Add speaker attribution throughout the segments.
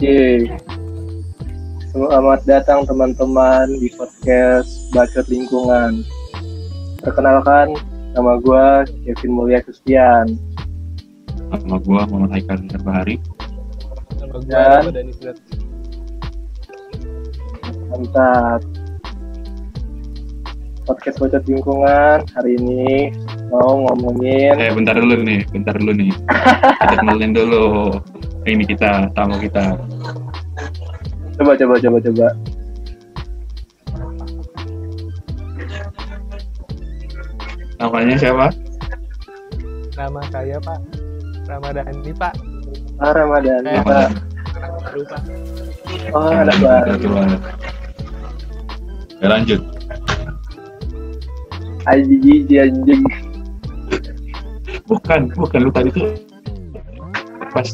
Speaker 1: Oke. Selamat datang teman-teman di podcast Bacot Lingkungan. Perkenalkan, nama gue Kevin Mulia Kristian.
Speaker 2: Nama gue Muhammad Haikal Bahari.
Speaker 3: Nama gue
Speaker 1: Dan-
Speaker 3: Dan... Dani.
Speaker 1: Mantap. Podcast Bacot Lingkungan hari ini mau ngomongin
Speaker 2: Eh bentar dulu nih, bentar dulu nih. Kita kenalin dulu. Ini kita, tamu kita.
Speaker 1: coba coba coba coba.
Speaker 2: Namanya siapa?
Speaker 3: Nama saya Pak Ramadhani Pak.
Speaker 1: Ah, Ramadan.
Speaker 3: Eh,
Speaker 1: Pak.
Speaker 3: Anak baru Pak.
Speaker 1: Oh, anak baru.
Speaker 2: Ya lanjut.
Speaker 1: IGG anjing.
Speaker 2: Bukan, bukan lu tadi tuh pas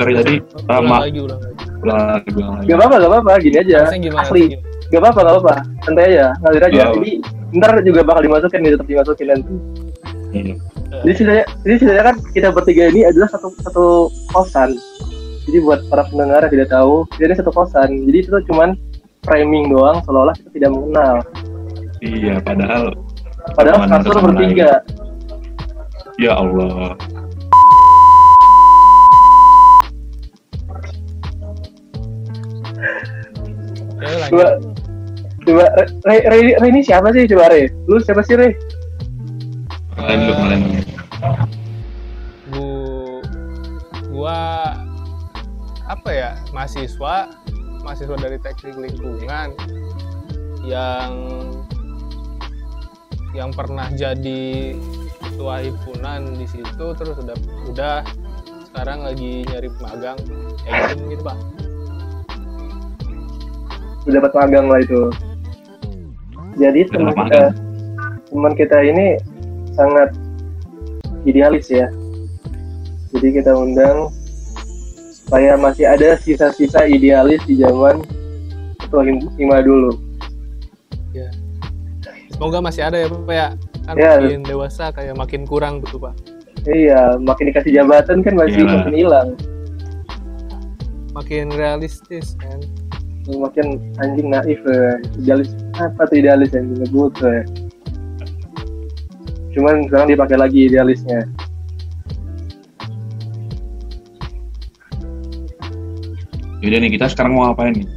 Speaker 2: story tadi
Speaker 3: Ulang
Speaker 2: Rama.
Speaker 3: lagi, ulang lagi.
Speaker 2: Ulang lagi, ulang lagi.
Speaker 1: Gak apa-apa, gak apa-apa, gini aja.
Speaker 3: Gimana?
Speaker 1: Asli.
Speaker 3: gimana?
Speaker 1: Gak apa-apa, gak apa-apa. Santai aja, ngalir aja.
Speaker 2: Oh.
Speaker 1: Jadi ntar juga bakal dimasukin, nih, tetap dimasukin nanti.
Speaker 2: Iya.
Speaker 1: Jadi ceritanya, jadi ceritanya kan kita bertiga ini adalah satu satu kosan. Jadi buat para pendengar yang tidak tahu, kita ini satu kosan. Jadi itu tuh cuman framing doang, seolah-olah kita tidak mengenal.
Speaker 2: Iya, padahal
Speaker 1: Padahal kasur bertiga.
Speaker 2: ya Allah.
Speaker 1: Coba, coba, Re, Re, Re, Re ini siapa sih? Coba Re, lu siapa sih Re?
Speaker 2: Kalian dulu, kalian.
Speaker 3: Bu, gua apa ya mahasiswa mahasiswa dari teknik lingkungan yang yang pernah jadi ketua himpunan di situ terus udah udah sekarang lagi nyari magang kayak gitu gitu pak
Speaker 1: Udah dapat magang lah itu. Jadi teman kita, teman kita ini sangat idealis ya. Jadi kita undang supaya masih ada sisa-sisa idealis di zaman ketua hima dulu.
Speaker 3: semoga masih ada ya pak ya kan
Speaker 1: Ya.
Speaker 3: makin dewasa kayak makin kurang gitu pak
Speaker 1: Iya, makin dikasih jabatan kan masih
Speaker 2: Iya.
Speaker 1: makin hilang.
Speaker 3: makin realistis kan
Speaker 1: Makin anjing naif ya. Idealis apa tuh idealis yang ngebut ya. Cuman sekarang dipakai lagi idealisnya.
Speaker 2: Yaudah nih, kita sekarang mau ngapain nih?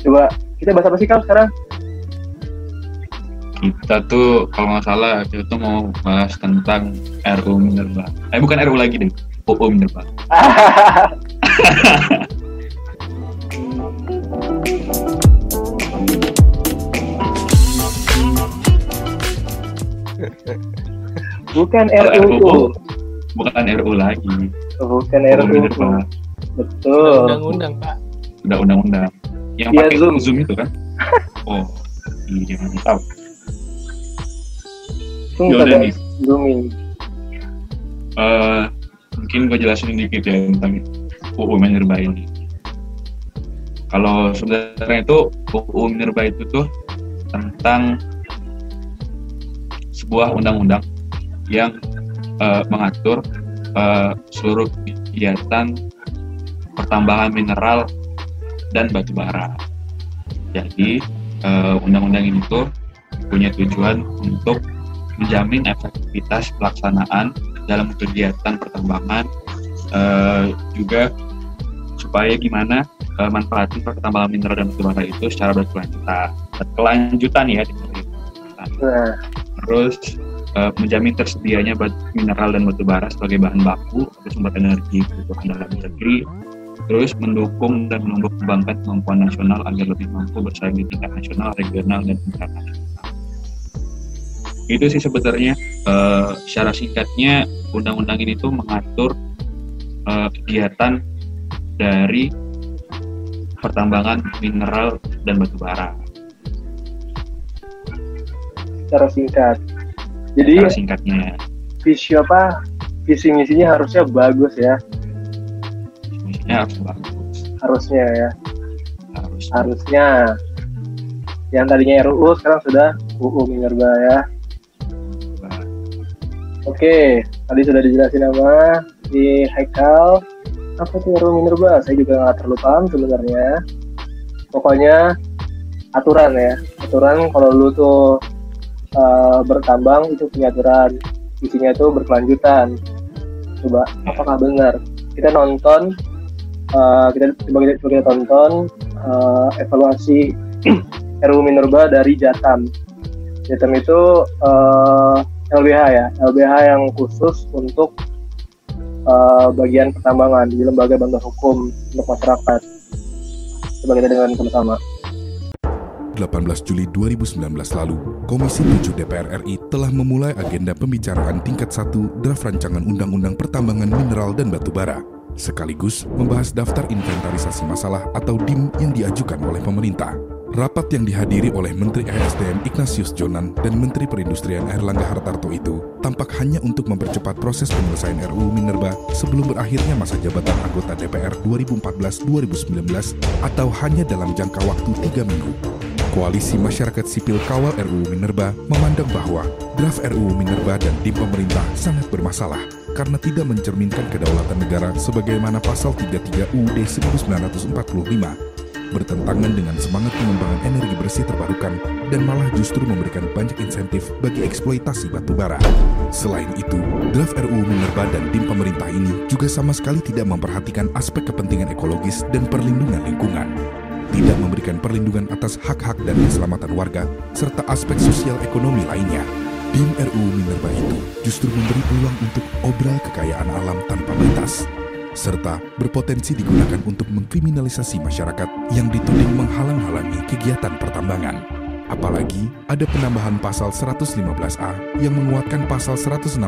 Speaker 1: Coba kita bahas apa sih kal sekarang?
Speaker 2: kita tuh kalau nggak salah kita tuh mau bahas tentang RU Minerba. Eh bukan RU lagi deh, UU Minerba.
Speaker 1: Bukan
Speaker 2: Kalau
Speaker 1: RUU.
Speaker 2: bukan RU lagi,
Speaker 1: Bukan
Speaker 2: UU
Speaker 1: RUU. Betul.
Speaker 3: undang-undang pak
Speaker 2: Udah undang-undang. Yang
Speaker 1: Iya,
Speaker 2: pakai
Speaker 1: Zoom.
Speaker 2: Zoom. itu kan? Oh, iya mantap.
Speaker 1: Tunggu
Speaker 2: Yaudah
Speaker 1: ada
Speaker 2: nih.
Speaker 1: zooming.
Speaker 2: Eh, mungkin gue jelasin dikit ya tentang UU Minerba ini. Kalau sebenarnya itu UU Minerba itu tuh tentang sebuah undang-undang yang eh, mengatur eh, seluruh kegiatan pertambangan mineral dan batu bara. Jadi eh, undang-undang ini tuh punya tujuan untuk menjamin efektivitas pelaksanaan dalam kegiatan pertambangan eh, juga supaya gimana eh, manfaatin pertambangan mineral dan batubara itu secara berkelanjutan berkelanjutan ya.
Speaker 1: Nah,
Speaker 2: terus eh, menjamin tersedianya mineral dan batubara sebagai bahan baku atau sumber energi kebutuhan dalam negeri terus mendukung dan menumbuh kembangkan kemampuan nasional agar lebih mampu bersaing di tingkat nasional, regional, dan internasional. Itu sih sebenarnya eh, secara singkatnya undang-undang ini tuh mengatur eh, kegiatan dari pertambangan mineral dan batu bara.
Speaker 1: secara singkat. Jadi
Speaker 2: Secara singkatnya,
Speaker 1: visi apa? Visi misinya harusnya bagus ya,
Speaker 2: misinya harus bagus,
Speaker 1: harusnya ya,
Speaker 2: harus.
Speaker 1: Harusnya. Yang tadinya RUU sekarang sudah UU Minerba ya. Oke, tadi sudah dijelasin nama di Haikal. apa tuh RUU Minerba? Saya juga nggak terlalu paham sebenarnya. Pokoknya aturan ya. Aturan kalau lu tuh uh, bertambang itu punya aturan. Isinya itu berkelanjutan. Coba apakah benar? Kita nonton uh, kita coba kita, coba kita tonton uh, evaluasi RUU Minerba dari Jatam. Jatam itu uh, LBH ya LBH yang khusus untuk uh, bagian pertambangan di lembaga bantuan hukum untuk masyarakat. Coba kita dengar sama-sama
Speaker 4: 18 Juli 2019 lalu, Komisi 7 DPR RI telah memulai agenda pembicaraan tingkat 1 draft rancangan Undang-Undang Pertambangan Mineral dan Batu Bara, sekaligus membahas daftar inventarisasi masalah atau DIM yang diajukan oleh pemerintah. Rapat yang dihadiri oleh Menteri ESDM Ignatius Jonan dan Menteri Perindustrian Erlangga Hartarto itu tampak hanya untuk mempercepat proses penyelesaian RUU Minerba sebelum berakhirnya masa jabatan anggota DPR 2014-2019 atau hanya dalam jangka waktu tiga minggu. Koalisi Masyarakat Sipil Kawal RUU Minerba memandang bahwa draft RUU Minerba dan tim pemerintah sangat bermasalah karena tidak mencerminkan kedaulatan negara sebagaimana pasal 33 UUD 1945 bertentangan dengan semangat pengembangan energi bersih terbarukan dan malah justru memberikan banyak insentif bagi eksploitasi batu bara. Selain itu, draft RUU Minerba dan tim pemerintah ini juga sama sekali tidak memperhatikan aspek kepentingan ekologis dan perlindungan lingkungan tidak memberikan perlindungan atas hak-hak dan keselamatan warga, serta aspek sosial ekonomi lainnya. DIM RUU Minerba itu justru memberi peluang untuk obral kekayaan alam tanpa batas serta berpotensi digunakan untuk mengkriminalisasi masyarakat yang dituding menghalang-halangi kegiatan pertambangan. Apalagi ada penambahan pasal 115A yang menguatkan pasal 162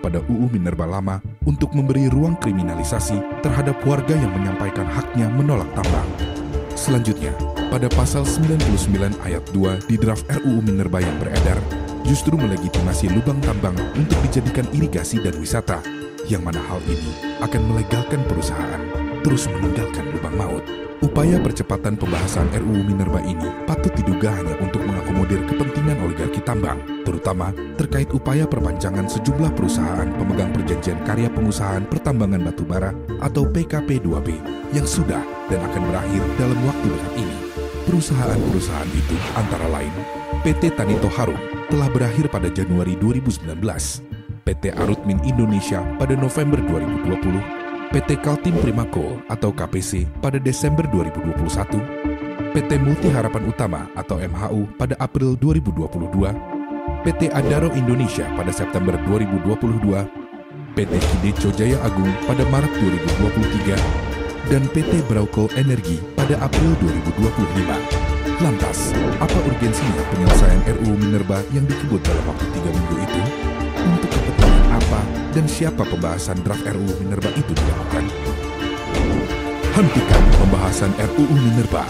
Speaker 4: pada UU Minerba lama untuk memberi ruang kriminalisasi terhadap warga yang menyampaikan haknya menolak tambang. Selanjutnya, pada pasal 99 ayat 2 di draft RUU Minerba yang beredar, justru melegitimasi lubang tambang untuk dijadikan irigasi dan wisata yang mana hal ini akan melegalkan perusahaan terus meninggalkan lubang maut. Upaya percepatan pembahasan RUU Minerba ini patut diduga hanya untuk mengakomodir kepentingan oligarki tambang, terutama terkait upaya perpanjangan sejumlah perusahaan pemegang perjanjian karya pengusahaan pertambangan batubara atau PKP-2B yang sudah dan akan berakhir dalam waktu dekat ini. Perusahaan-perusahaan itu antara lain PT Tanito Harum telah berakhir pada Januari 2019 PT Arutmin Indonesia pada November 2020, PT Kaltim Primako atau KPC pada Desember 2021, PT Multi Harapan Utama atau MHU pada April 2022, PT Adaro Indonesia pada September 2022, PT Hideco Jaya Agung pada Maret 2023, dan PT Braukol Energi pada April 2025. Lantas, apa urgensinya penyelesaian RUU Minerba yang dikebut dalam waktu tiga minggu itu? Dan siapa pembahasan draft RUU Minerba itu dilakukan? Hentikan pembahasan RUU Minerba.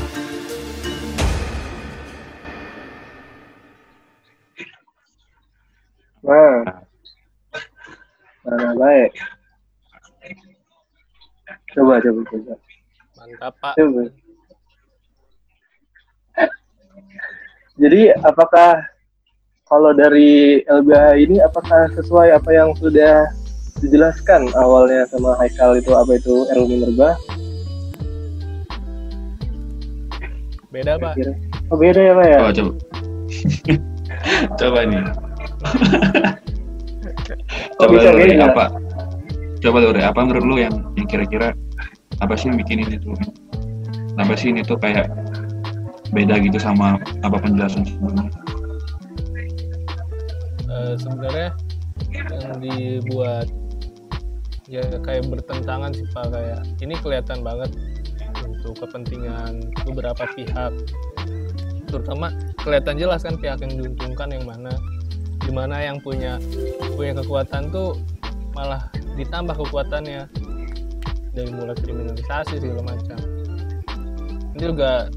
Speaker 1: Nah, nah baik. Coba, coba, coba.
Speaker 3: Mantap, Pak.
Speaker 1: Coba. Jadi, apakah kalau dari LBH ini apakah sesuai apa yang sudah dijelaskan awalnya sama Haikal itu apa itu RUU Minerba?
Speaker 3: Beda, Pak.
Speaker 1: Oh beda ya Pak ya?
Speaker 2: Oh, coba. coba nih. Coba
Speaker 1: bisa
Speaker 2: lu, Re,
Speaker 1: beda.
Speaker 2: apa? Coba lu, apa menurut lu yang, yang kira-kira apa sih yang bikin ini tuh? Apa sih ini tuh kayak beda gitu sama apa penjelasan sebelumnya?
Speaker 3: Eh, sebenarnya yang dibuat ya kayak bertentangan sih Pak. Kayak ini kelihatan banget untuk kepentingan beberapa pihak. Terutama kelihatan jelas kan pihak yang diuntungkan yang mana. Di mana yang punya punya kekuatan tuh malah ditambah kekuatannya. Dari mulai kriminalisasi segala macam. Ini juga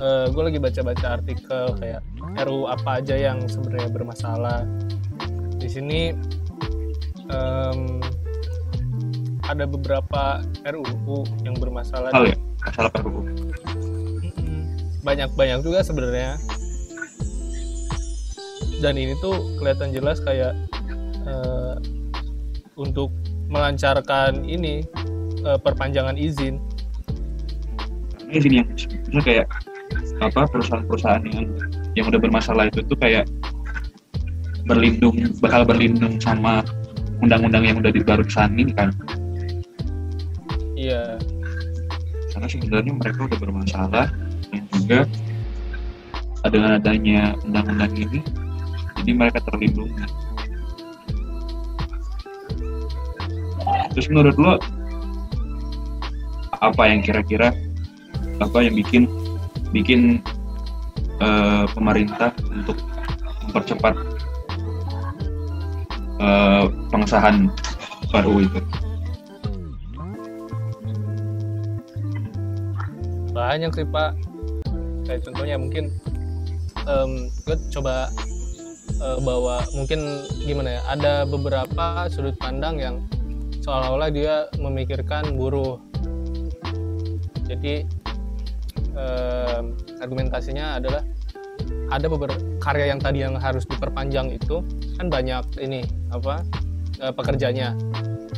Speaker 3: gue lagi baca-baca artikel kayak RU apa aja yang sebenarnya bermasalah di sini em, ada beberapa RUU yang bermasalah
Speaker 2: Hal ya? Masalah RUU.
Speaker 3: banyak-banyak juga sebenarnya dan ini tuh kelihatan jelas kayak eh, untuk melancarkan ini eh, perpanjangan izin.
Speaker 2: Izin yang kayak apa perusahaan-perusahaan yang yang udah bermasalah itu tuh kayak berlindung bakal berlindung sama undang-undang yang udah dibarusan ini kan
Speaker 3: Iya.
Speaker 2: karena sebenarnya mereka udah bermasalah dan juga dengan adanya undang-undang ini jadi mereka terlindungi terus menurut lo apa yang kira-kira apa yang bikin bikin eh, pemerintah untuk mempercepat eh, pengesahan RUU itu.
Speaker 3: Banyak sih pak. Kayak contohnya mungkin em, gue coba eh, bawa mungkin gimana ya ada beberapa sudut pandang yang seolah-olah dia memikirkan buruh. Jadi em, argumentasinya adalah ada beberapa karya yang tadi yang harus diperpanjang itu kan banyak ini apa eh, pekerjanya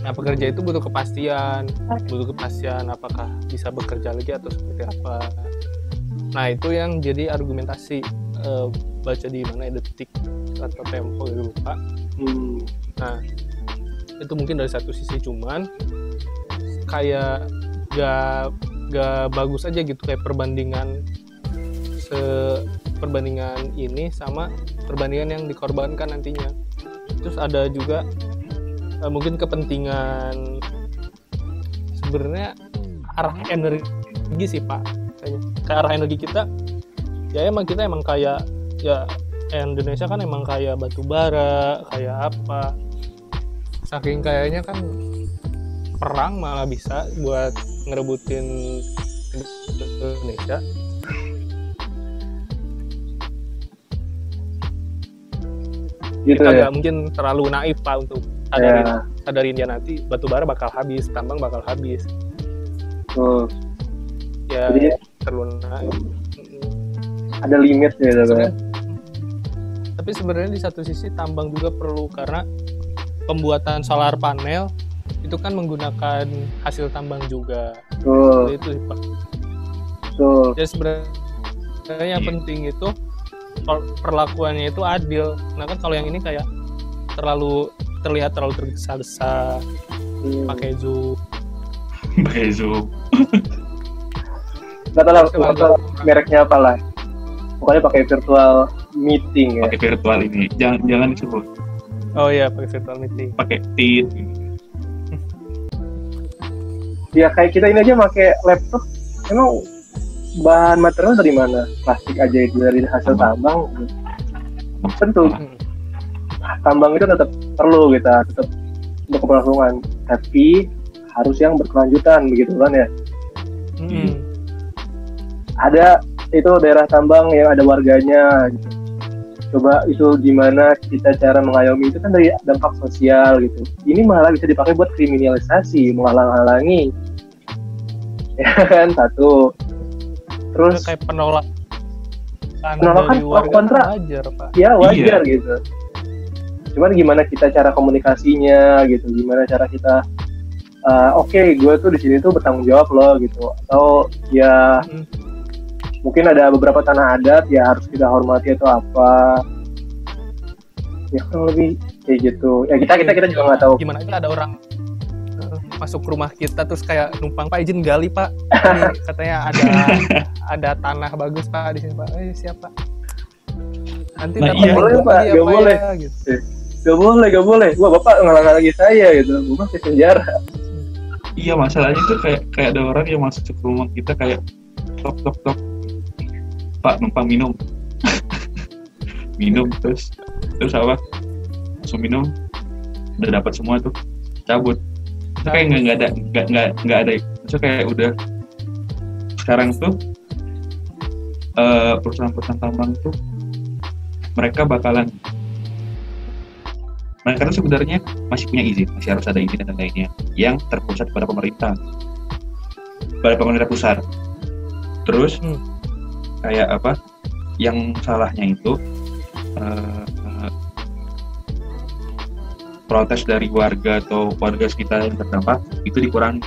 Speaker 3: Nah, pekerja itu butuh kepastian, butuh kepastian apakah bisa bekerja lagi atau seperti apa. Nah, itu yang jadi argumentasi eh, baca di mana detik atau tempo gitu lupa.
Speaker 1: Hmm.
Speaker 3: Nah, itu mungkin dari satu sisi cuman kayak gak gak bagus aja gitu kayak perbandingan se perbandingan ini sama perbandingan yang dikorbankan nantinya. Terus ada juga eh, mungkin kepentingan sebenarnya arah energi sih pak. Kayaknya. Ke arah energi kita ya emang kita emang kayak ya Indonesia kan emang kayak batu bara kayak apa. Saking kayaknya kan perang malah bisa buat ngerebutin Indonesia.
Speaker 1: Gitu
Speaker 3: kita
Speaker 1: ya.
Speaker 3: nggak mungkin terlalu naif pak untuk sadarin
Speaker 1: ya.
Speaker 3: sadarin dia nanti batu bara bakal habis tambang bakal habis.
Speaker 1: Tuh.
Speaker 3: ya
Speaker 1: jadi
Speaker 3: terlalu naif.
Speaker 1: Ada limit kan
Speaker 3: Sebenarnya- tapi sebenarnya di satu sisi tambang juga perlu karena pembuatan solar panel itu kan menggunakan hasil tambang juga.
Speaker 1: Tuh
Speaker 3: itu sih, Pak.
Speaker 1: tuh
Speaker 3: jadi sebenarnya yang
Speaker 2: Iya.
Speaker 3: penting itu per- perlakuannya itu adil. Nah kan kalau yang ini kayak terlalu terlihat terlalu tergesa-gesa
Speaker 1: Hmm.
Speaker 3: pakai zoom
Speaker 2: pakai zoom
Speaker 1: nggak tahu lah mereknya apa lah. Pokoknya pakai virtual meeting ya.
Speaker 2: Pakai virtual ini. Jangan jangan disebut.
Speaker 3: Oh iya pakai virtual meeting.
Speaker 2: Pakai tit
Speaker 1: ya kayak kita ini aja pakai laptop. Emang bahan material dari mana? Plastik aja itu dari hasil tambang. tentu.
Speaker 3: Hmm.
Speaker 1: tambang itu tetap perlu kita tetap untuk keberlangsungan tapi harus yang berkelanjutan begitu kan ya?
Speaker 3: Mm-mm.
Speaker 1: ada itu daerah tambang yang ada warganya. Gitu. coba itu gimana kita cara mengayomi itu kan dari dampak sosial gitu. Ini malah bisa dipakai buat kriminalisasi menghalang-halangi ya kan satu.
Speaker 3: Itu
Speaker 1: terus
Speaker 3: kayak penolak
Speaker 1: Penolakan pro kontra.
Speaker 3: kan wajar pak.
Speaker 1: Ya wajar gitu. Cuman gimana kita cara komunikasinya gitu gimana cara kita uh, oke gue tuh di sini tuh bertanggung jawab loh gitu. Atau ya
Speaker 3: Mm.
Speaker 1: mungkin ada beberapa tanah adat ya harus kita hormati atau apa. Ya kan lebih kayak gitu. Ya kita kita kita juga nggak tahu.
Speaker 3: Gimana aja ada orang masuk ke rumah kita terus kayak numpang pak izin gali pak. Ini katanya ada ada tanah bagus pak di sini pak. Eh siapa nanti
Speaker 2: Nah, iya.
Speaker 1: Boleh, Pak,
Speaker 3: lagi
Speaker 1: nggak
Speaker 3: apa
Speaker 1: boleh.
Speaker 3: ya, gitu.
Speaker 1: gak boleh gak boleh. Wah bapak ngalang lagi saya gitu. Gue masih penjara.
Speaker 2: Iya masalahnya tuh kayak kayak ada orang yang masuk ke rumah kita kayak tok tok tok. Pak numpang minum. Minum terus terus apa? Langsung minum. Udah dapat semua tuh. Cabut itu kayak nggak nggak ada nggak nggak nggak ada itu. Kayak udah sekarang tuh eh, perusahaan-perusahaan tambang tuh mereka bakalan mereka tuh sebenarnya masih punya izin masih harus ada izin dan lainnya yang terpusat pada pemerintah. Pada pemerintah pusat. Terus
Speaker 3: Hmm.
Speaker 2: kayak apa? Yang salahnya itu eh, protes dari warga atau warga sekitar yang terdampak itu dikurangi.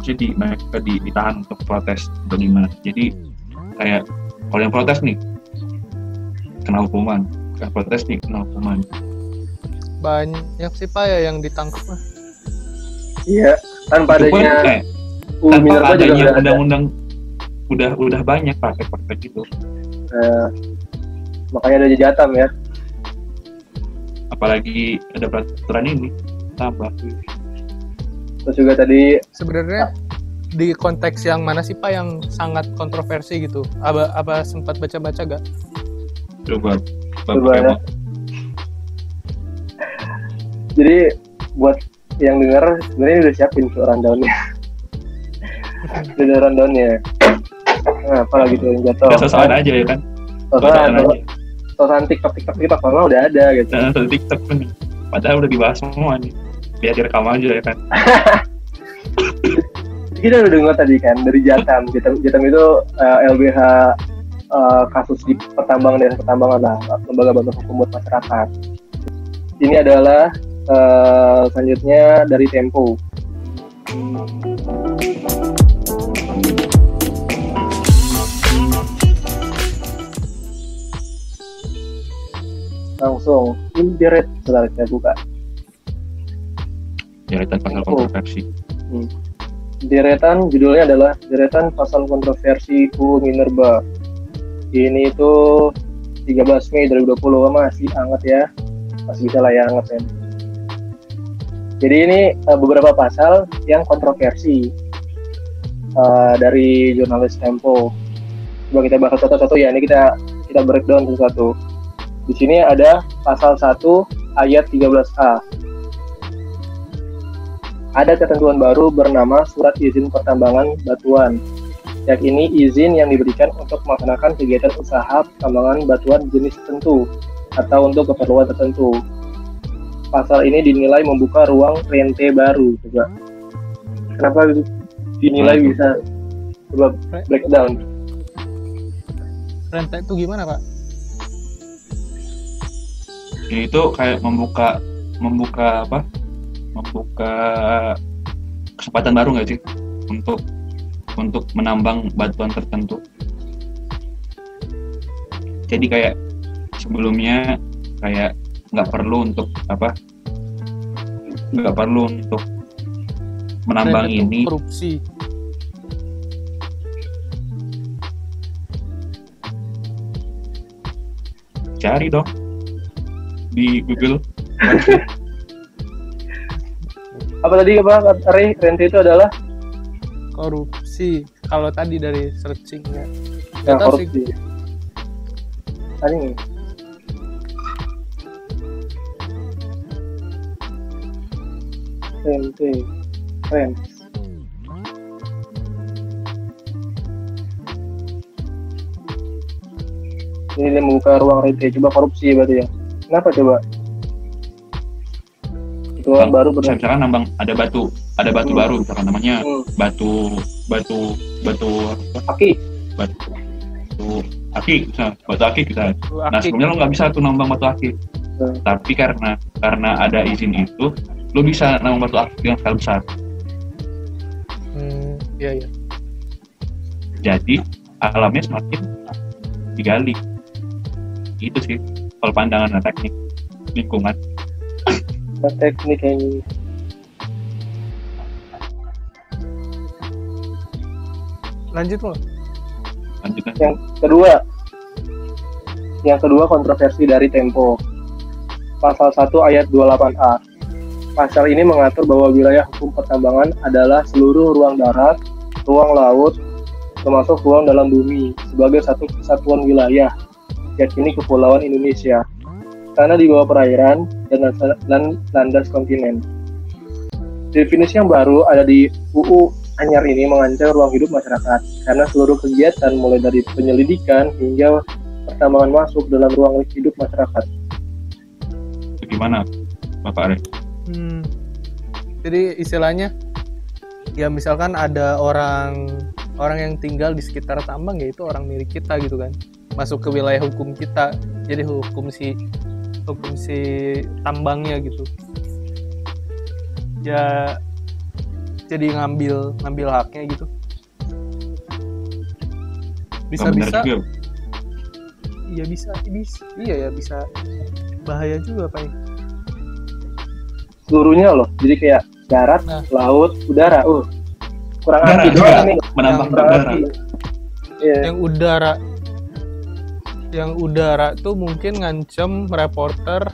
Speaker 2: Maksudnya di mereka di, ditahan untuk protes atau gimana jadi kayak kalau yang protes nih kena hukuman. Yang protes nih kena hukuman.
Speaker 3: Banyak sih pak ya yang ditangkap
Speaker 1: Iya, tanpa
Speaker 2: Itu pun,
Speaker 1: adanya
Speaker 2: eh,
Speaker 1: UU
Speaker 2: tanpa adanya undang-undang udah udah banyak praktek-praktek gitu
Speaker 1: Nah, makanya ada jajatam ya.
Speaker 2: Apalagi ada peraturan ini tambah
Speaker 1: Terus juga tadi
Speaker 3: sebenarnya di konteks yang mana sih pak yang sangat kontroversi gitu apa apa sempat baca-baca gak
Speaker 2: coba
Speaker 1: Coba ya. Jadi buat yang denger sebenarnya udah siapin tuh rundownnya. udah ada rundownnya. Nah, apalagi tuh yang jatuh.
Speaker 2: ya sosokan aja ya kan
Speaker 1: Sosokan,
Speaker 2: sosokan aja
Speaker 1: sosokan TikTok TikTok TikTok kalau udah ada gitu.
Speaker 2: satu TikTok nih padahal udah dibahas semua nih biar direkam aja ya kan
Speaker 1: Kita udah dengar tadi kan dari Jatam. Jatam, Jatam itu eh, LBH eh, kasus di pertambangan dan pertambangan lah, lembaga bantuan hukum buat masyarakat. Ini adalah eh, selanjutnya dari Tempo. Langsung inderet, saudara saya buka.
Speaker 2: deretan pasal
Speaker 1: Oh.
Speaker 2: kontroversi
Speaker 1: Deretan judulnya adalah deretan pasal kontroversi UU Minerba. Ini itu 13 Mei 2020 Wah, masih hangat ya. Masih bisa lah ya hangat ya. Jadi ini eh, beberapa pasal yang kontroversi eh, dari jurnalis Tempo. Coba kita bahas satu-satu ya. Ini kita kita breakdown satu-satu. Di sini ada pasal 1 ayat 13A ada ketentuan baru bernama Surat Izin Pertambangan Batuan. Yakni izin yang diberikan untuk melaksanakan kegiatan usaha pertambangan batuan jenis tertentu atau untuk keperluan tertentu. Pasal ini dinilai membuka ruang rente baru. Coba. Kenapa dinilai
Speaker 2: Waduh.
Speaker 1: bisa coba breakdown?
Speaker 3: rente itu gimana pak
Speaker 2: ini tuh kayak membuka membuka apa? Membuka kesempatan baru nggak sih? Untuk untuk menambang batuan tertentu. Jadi kayak sebelumnya kayak nggak perlu untuk apa? Nggak perlu untuk menambang
Speaker 3: itu
Speaker 2: ini.
Speaker 3: korupsi.
Speaker 2: Cari dong di Google
Speaker 1: Apa tadi apa Ray? Rente itu adalah
Speaker 3: korupsi kalau tadi dari searchingnya tahu sih.
Speaker 1: korupsi. Tadi nih. Rente, rent. Ini membuka ruang rente. Coba korupsi berarti ya. Kenapa coba? Itu
Speaker 2: Bang,
Speaker 1: baru
Speaker 2: misalkan
Speaker 1: benar.
Speaker 2: misalkan nambang ada batu ada batu
Speaker 1: Hmm.
Speaker 2: baru misalkan namanya
Speaker 1: Hmm.
Speaker 2: batu batu batu apa
Speaker 1: Aki.
Speaker 2: batu aki misalnya, batu aki kita nah
Speaker 3: Akik.
Speaker 2: sebelumnya lo nggak bisa tuh nambang batu aki
Speaker 1: Hmm.
Speaker 2: tapi karena karena ada izin itu lo bisa nambang batu aki yang skala besar
Speaker 3: hmm, iya iya
Speaker 2: jadi alamnya semakin digali itu sih kalau pandangan dan teknik lingkungan.
Speaker 1: Nah, teknik yang ini.
Speaker 3: lanjut lo
Speaker 2: lanjutan
Speaker 1: yang kedua. Yang kedua kontroversi dari Tempo. Pasal 1 ayat 28A pasal ini mengatur bahwa wilayah hukum pertambangan adalah seluruh ruang darat ruang laut termasuk ruang dalam bumi sebagai satu kesatuan wilayah yakni kepulauan Indonesia karena di bawah perairan dan landas- kontinen definisi yang baru ada di UU Anyar ini mengancam ruang hidup masyarakat karena seluruh kegiatan mulai dari penyelidikan hingga pertambangan masuk dalam ruang hidup masyarakat.
Speaker 2: gimana bapak Re?
Speaker 3: Hmm. Jadi istilahnya ya misalkan ada orang orang yang tinggal di sekitar tambang ya itu orang milik kita gitu kan. Masuk ke wilayah hukum kita. Jadi hukum si hukum si tambangnya gitu. Ya jadi ngambil ngambil haknya gitu bisa bisa iya bisa bisa iya ya bisa bahaya juga pak
Speaker 1: seluruhnya loh jadi kayak darat
Speaker 3: Nah.
Speaker 1: laut udara uh kurang
Speaker 2: juga.
Speaker 1: doang nih
Speaker 2: menambah
Speaker 3: Yang
Speaker 1: kurang
Speaker 2: udara
Speaker 1: arti Iya.
Speaker 3: yang udara yang udara tuh mungkin ngancem reporter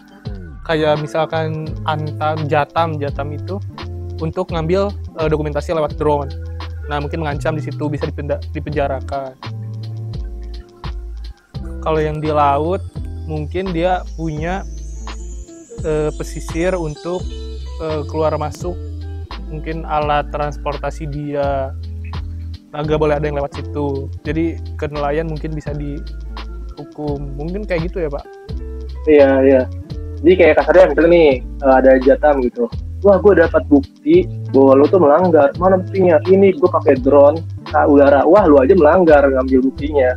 Speaker 3: kayak misalkan Antam Jatam Jatam itu untuk ngambil eh, dokumentasi lewat drone. Nah mungkin mengancam di situ bisa dipenda- dipenjarakan. Kalau yang di laut mungkin dia punya eh, pesisir untuk eh, keluar masuk. Mungkin alat transportasi dia. Nah, nggak boleh ada yang lewat situ. Jadi ke nelayan mungkin bisa dihukum mungkin kayak gitu ya pak
Speaker 1: Iya, iya. Jadi kayak kasarnya misalnya nih eh, ada jatam gitu. Wah, gue dapat bukti bahwa lu tuh melanggar. Mana buktinya? Ini gue pakai drone ke udara. Wah, lu aja melanggar ngambil buktinya.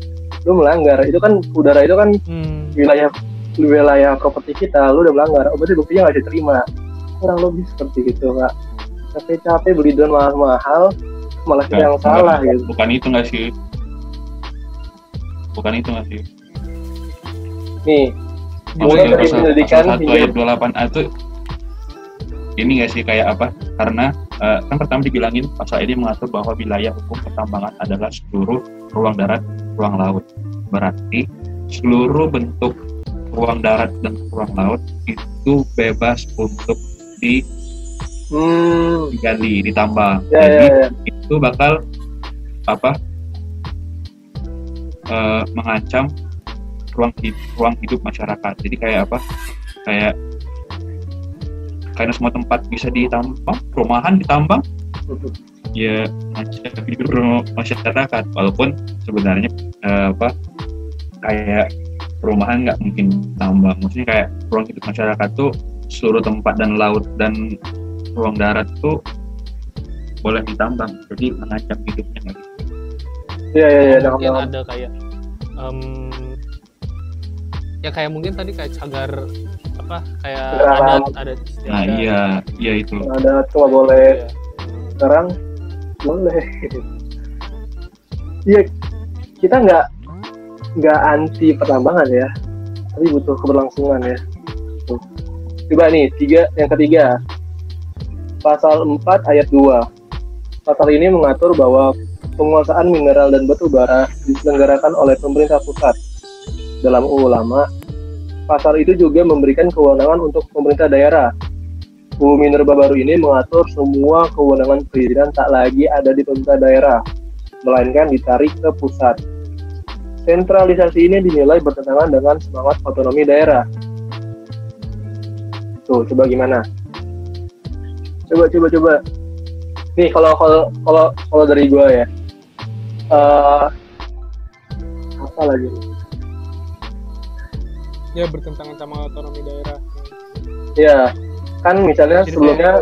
Speaker 1: Lu melanggar. Itu kan udara itu kan
Speaker 3: hmm.
Speaker 1: wilayah wilayah properti kita. Lu udah melanggar. Oh, berarti buktinya nggak diterima. Kurang lebih seperti itu, Kak. Capek-capek beli drone mahal-mahal, malah kita yang salah
Speaker 2: bukan,
Speaker 1: gitu.
Speaker 2: bukan itu nggak sih bukan itu nggak sih
Speaker 1: Nih, mulai dari penyelidikan
Speaker 2: pasal 1
Speaker 1: hingga
Speaker 2: ayat 28A itu ini nggak sih kayak apa? Karena eh, kan pertama dibilangin pasal ini mengatur bahwa wilayah hukum pertambangan adalah seluruh ruang darat, ruang laut. Berarti seluruh bentuk ruang darat dan ruang laut itu bebas untuk di-
Speaker 1: hmm,
Speaker 2: digali, ditambang.
Speaker 1: ya,
Speaker 2: Jadi
Speaker 1: ya, ya.
Speaker 2: itu bakal apa? eh, mengancam ruang hidup, ruang hidup masyarakat. Jadi kayak apa? Kayak karena semua tempat bisa ditambang, perumahan ditambang, ya hidup masyarakat. Walaupun sebenarnya eh, apa? Kayak perumahan nggak mungkin tambang. Maksudnya kayak ruang hidup masyarakat tuh seluruh tempat dan laut dan ruang darat tuh boleh ditambang. Jadi mengancam hidupnya nggak gitu.
Speaker 1: Iya, iya, iya. nangkap,
Speaker 3: mungkin
Speaker 1: nangkap.
Speaker 3: ada kayak em, ya kayak mungkin tadi kayak cagar apa kayak
Speaker 1: Cagar
Speaker 3: adat
Speaker 2: Nah iya, iya itu.
Speaker 1: Ada cuma boleh.
Speaker 3: Iya.
Speaker 1: sekarang boleh. Iya kita nggak nggak anti pertambangan ya. Tapi butuh keberlangsungan ya. Tuh. coba nih tiga yang ketiga. Pasal 4 ayat 2 pasal ini mengatur bahwa penguasaan mineral dan batu bara diselenggarakan oleh pemerintah pusat dalam UU lama pasal itu juga memberikan kewenangan untuk pemerintah daerah UU Minerba baru ini mengatur semua kewenangan perizinan tak lagi ada di pemerintah daerah, melainkan ditarik ke pusat. Sentralisasi ini dinilai bertentangan dengan semangat otonomi daerah. Tuh, coba gimana? Coba, coba, coba. Nih, kalau kalau kalau kalau dari gua ya, eh apa lagi?
Speaker 3: Ya bertentangan sama otonomi daerah.
Speaker 1: Ya, kan misalnya
Speaker 3: Jadi
Speaker 1: sebelumnya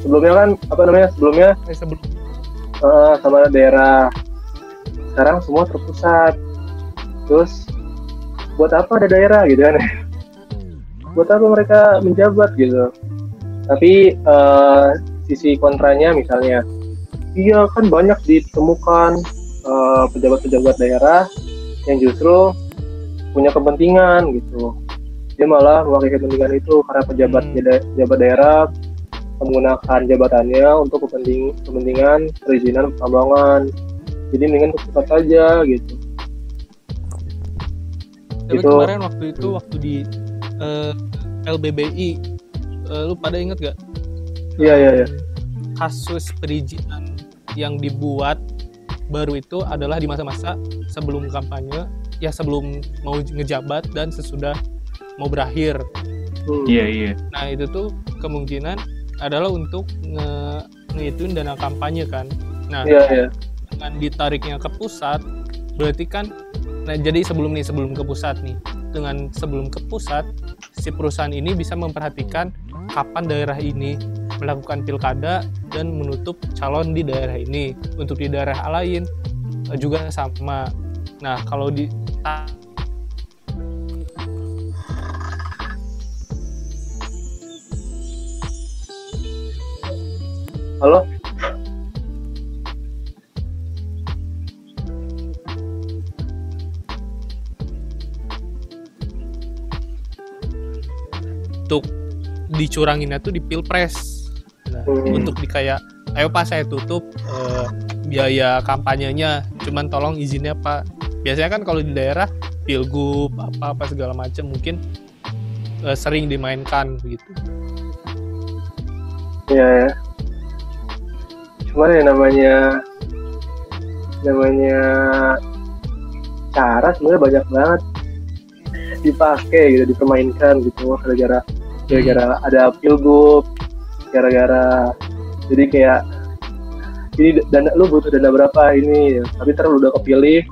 Speaker 1: sebelumnya kan apa namanya sebelumnya
Speaker 3: eh, sebelum
Speaker 1: eh, sama daerah. Sekarang semua terpusat. Terus buat apa ada daerah gitu kan? Buat apa mereka menjabat gitu. Tapi eh, sisi kontranya misalnya iya kan banyak ditemukan eh, pejabat-pejabat daerah yang justru punya kepentingan gitu. Dia malah mewakili kepentingan itu karena pejabat
Speaker 3: Hmm.
Speaker 1: pejabat daerah menggunakan jabatannya untuk kepenting kepentingan perizinan pertambangan. Jadi mendingan ke pusat saja gitu.
Speaker 3: Tapi
Speaker 1: Itu-
Speaker 3: kemarin waktu itu waktu di eh, LBBI eh, lu pada inget gak?
Speaker 1: Iya iya iya.
Speaker 3: Kasus perizinan yang dibuat baru itu adalah di masa-masa sebelum kampanye ya sebelum mau ngejabat dan sesudah mau berakhir
Speaker 1: Hmm.
Speaker 2: Iya iya.
Speaker 3: nah itu tuh kemungkinan adalah untuk nge dana kampanye kan nah
Speaker 1: iya iya
Speaker 3: dengan ditariknya ke pusat berarti kan nah jadi sebelum nih sebelum ke pusat nih dengan sebelum ke pusat si perusahaan ini bisa memperhatikan kapan daerah ini melakukan pilkada dan menutup calon di daerah ini. Untuk di daerah lain eh, juga sama. Nah kalau di
Speaker 1: halo?
Speaker 3: Untuk dicuranginnya tuh di pilpres. Untuk di kayak ayo pak saya tutup eh, biaya kampanyenya. Cuman tolong izinnya pak. Biasanya kan kalau di daerah pilgub apa apa segala macam mungkin eh, sering dimainkan gitu.
Speaker 1: Iya ya. Cuman ya namanya namanya cara sebenarnya banyak banget dipakai gitu, dipermainkan gitu gara-gara gara-gara ada pilgub, gara-gara jadi kayak ini dana lu butuh dana berapa ini tapi terus lu udah kepilih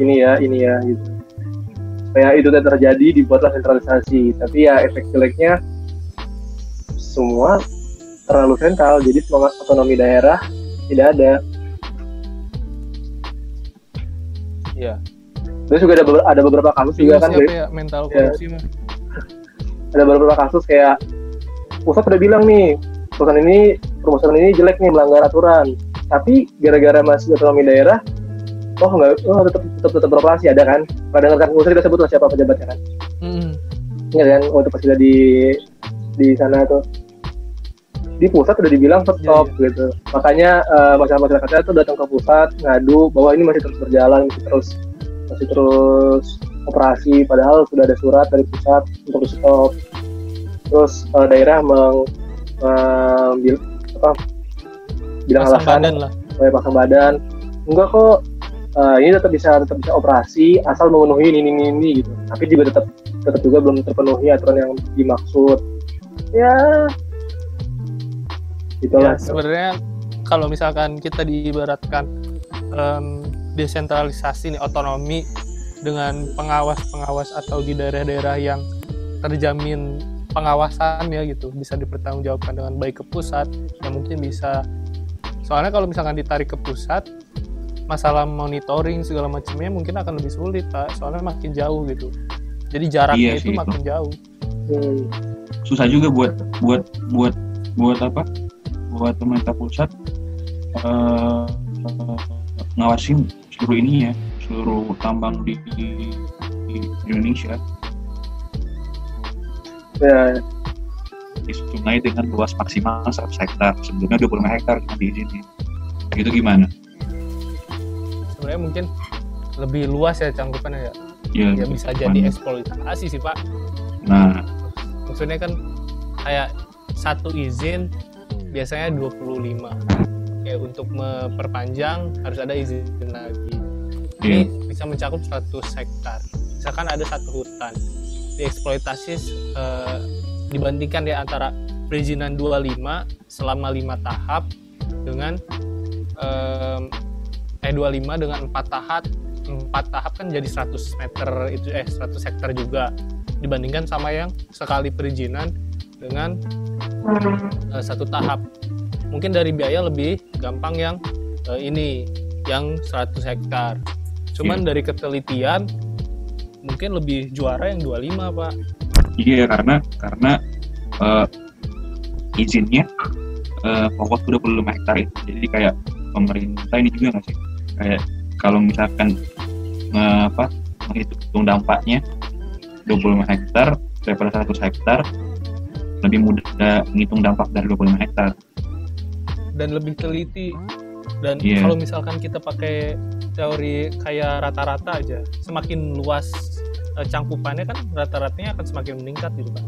Speaker 1: ini ya ini ya gitu. Kayak itu tidak terjadi dibuatlah sentralisasi tapi ya efek jeleknya semua terlalu sentral jadi semangat otonomi daerah tidak ada.
Speaker 3: Iya.
Speaker 1: terus juga ada beber- ada beberapa kasus juga kan
Speaker 3: siapa ya? Mental
Speaker 1: Iya.
Speaker 3: korupsi mah.
Speaker 1: Ada beberapa kasus kayak pusat udah bilang nih perusahaan ini perusahaan ini jelek nih melanggar aturan. Tapi gara-gara masih otonomi daerah oh nggak oh tetap tetap tetap beroperasi ada kan? Pada dengarkan usah kita sebut lah siapa pejabatnya kan.
Speaker 3: Mm-mm.
Speaker 1: Ingat kan waktu pas kita di di sana tuh. Di pusat udah dibilang stop gitu. Makanya eh, masyarakat masyarakatnya tuh datang ke pusat ngadu bahwa ini masih terus berjalan masih terus masih terus operasi padahal sudah ada surat dari pusat untuk stop. Terus eh, daerah meng eh, bil- apa? Bilang
Speaker 3: pasang
Speaker 1: alasan
Speaker 3: badan lah.
Speaker 1: supaya pasang badan. Enggak kok. Eh, ini tetap bisa tetap bisa operasi asal memenuhi ini ini ini gitu. Tapi juga tetap tetap juga belum terpenuhi aturan yang dimaksud. Ya.
Speaker 3: Ya,
Speaker 1: itulah
Speaker 3: sebenarnya kalau misalkan kita diibaratkan em, desentralisasi nih otonomi dengan pengawas-pengawas atau di daerah-daerah yang terjamin pengawasan ya gitu. Bisa dipertanggungjawabkan dengan baik ke pusat yang mungkin bisa. Soalnya kalau misalkan ditarik ke pusat masalah monitoring segala macamnya mungkin akan lebih sulit pak. Soalnya makin jauh gitu. Jadi jaraknya
Speaker 2: Iya
Speaker 3: itu makin jauh.
Speaker 1: Hmm,
Speaker 2: susah juga buat buat buat buat apa? Buat pemerintah pusat eh, ngawasin seluruh ini ya seluruh tambang di, di Indonesia
Speaker 1: ya.
Speaker 2: Di sungai dengan luas maksimal 100 hektar. Sebelumnya 25 hektar cuma diizinin itu gimana?
Speaker 3: Sebenarnya mungkin lebih luas ya cangkupannya ya.
Speaker 2: Ya,
Speaker 3: ya bisa
Speaker 2: gimana?
Speaker 3: jadi eksploitasi sih pak.
Speaker 2: Nah.
Speaker 3: Maksudnya kan kayak satu izin biasanya 25 kayak untuk memperpanjang harus ada izin lagi. Ini bisa mencakup 100 hektar. Misalkan ada satu hutan dieksploitasi eh, dibandingkan ya antara perizinan 25 selama lima tahap dengan em, eh 25 dengan empat tahap. Empat tahap kan jadi 100 meter itu eh 100 hektar juga. Dibandingkan sama yang sekali perizinan dengan eh, satu tahap. Mungkin dari biaya lebih gampang yang eh, ini yang 100 hektar. Cuman dari ketelitian mungkin lebih juara yang 25 pak.
Speaker 2: Iya karena karena eh, izinnya eh, fokus ke 25 hektar itu jadi kayak pemerintah ini juga nggak sih? Kayak kalau misalkan eh, apa menghitung dampaknya 25 hektar daripada 100 hektar lebih mudah menghitung dampak dari 25 hektar.
Speaker 3: Dan lebih teliti. Dan
Speaker 2: Iya.
Speaker 3: kalau misalkan kita pakai teori kayak rata-rata aja semakin luas eh, cangkupannya kan rata-ratanya akan semakin meningkat gitu kan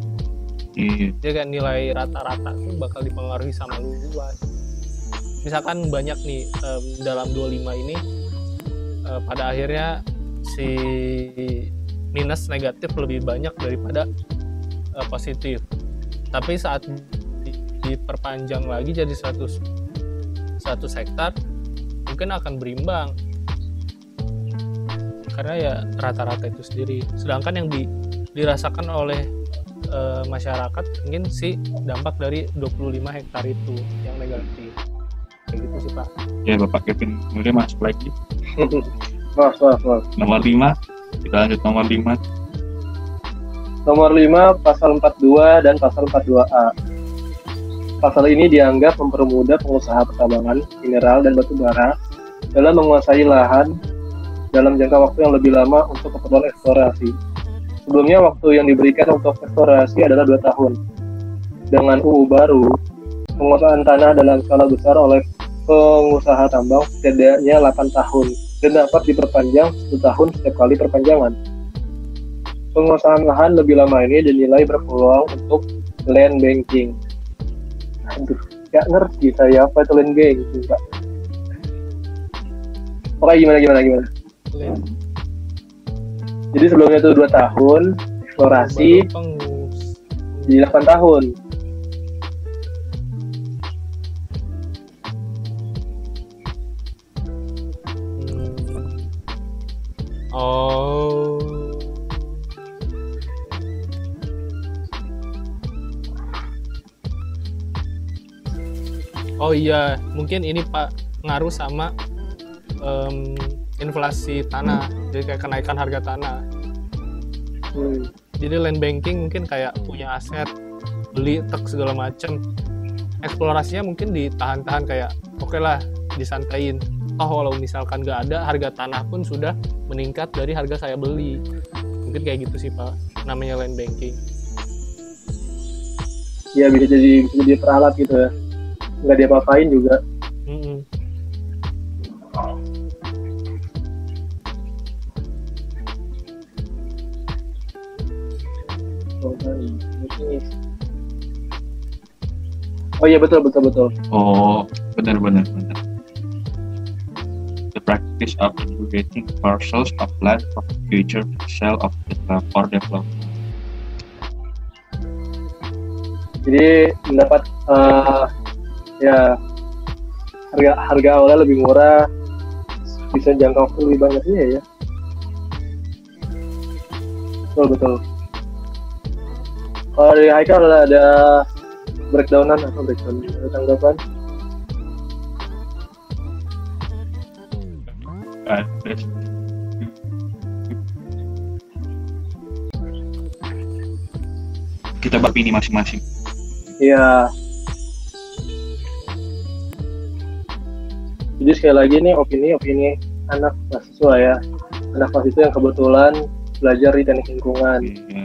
Speaker 2: iya.
Speaker 3: Jadi kan nilai rata-rata tuh bakal dipengaruhi sama luas misalkan banyak nih em, dalam 25 ini eh, pada akhirnya si minus negatif lebih banyak daripada eh, positif. Tapi saat di- diperpanjang lagi jadi 100 100 hektar mungkin akan berimbang karena ya rata-rata itu sendiri. Sedangkan yang di- dirasakan oleh eh, masyarakat mungkin si dampak dari 25 hektar itu yang negatif. Kayak gitu sih pak.
Speaker 2: Ya Bapak Kevin kemudian masuk lagi?
Speaker 1: Maaf maaf maaf
Speaker 2: nomor 5 kita lanjut nomor 5
Speaker 1: nomor 5 pasal 42 dan pasal 42A Pasal ini dianggap mempermudah pengusaha pertambangan, mineral, dan batu bara dalam menguasai lahan dalam jangka waktu yang lebih lama untuk keperluan eksplorasi. Sebelumnya waktu yang diberikan untuk eksplorasi adalah dua tahun. Dengan UU baru, penguasaan tanah dalam skala besar oleh pengusaha tambang setidaknya 8 tahun dan dapat diperpanjang 1 tahun setiap kali perpanjangan. Penguasaan lahan lebih lama ini dinilai berpeluang untuk land banking aduh gak ngerti saya apa itu land banking pak Oke gimana gimana gimana jadi sebelumnya itu dua tahun eksplorasi di 8 tahun
Speaker 3: Hmm. Oh. Oh iya, mungkin ini Pak ngaruh sama em, inflasi tanah, jadi kayak kenaikan harga tanah.
Speaker 1: hmm.
Speaker 3: Jadi land banking mungkin kayak punya aset, beli tek segala macem. Eksplorasinya mungkin ditahan-tahan kayak oke lah disantain. Oh kalau misalkan nggak ada harga tanah pun sudah meningkat dari harga saya beli. Mungkin kayak gitu sih Pak, namanya land banking.
Speaker 1: ya bisa jadi bisa jadi peralat gitu ya nggak diapa-apain juga
Speaker 3: Mm-mm.
Speaker 1: Oh iya betul betul betul
Speaker 2: Oh, benar benar benar. The practice of segregating parcels of land for future sale of the or development.
Speaker 1: jadi mendapat eh, ya harga harga awalnya lebih murah bisa jangka waktu lebih banyak iya ya betul betul kalau dari Haikal ada, ada breakdownan atau breakdown ada tanggapan
Speaker 2: Ada kita beropini masing-masing.
Speaker 1: Iya. Jadi sekali lagi nih opini-opini anak mahasiswa ya. Anak mahasiswa yang kebetulan belajar di teknik lingkungan.
Speaker 2: Iya.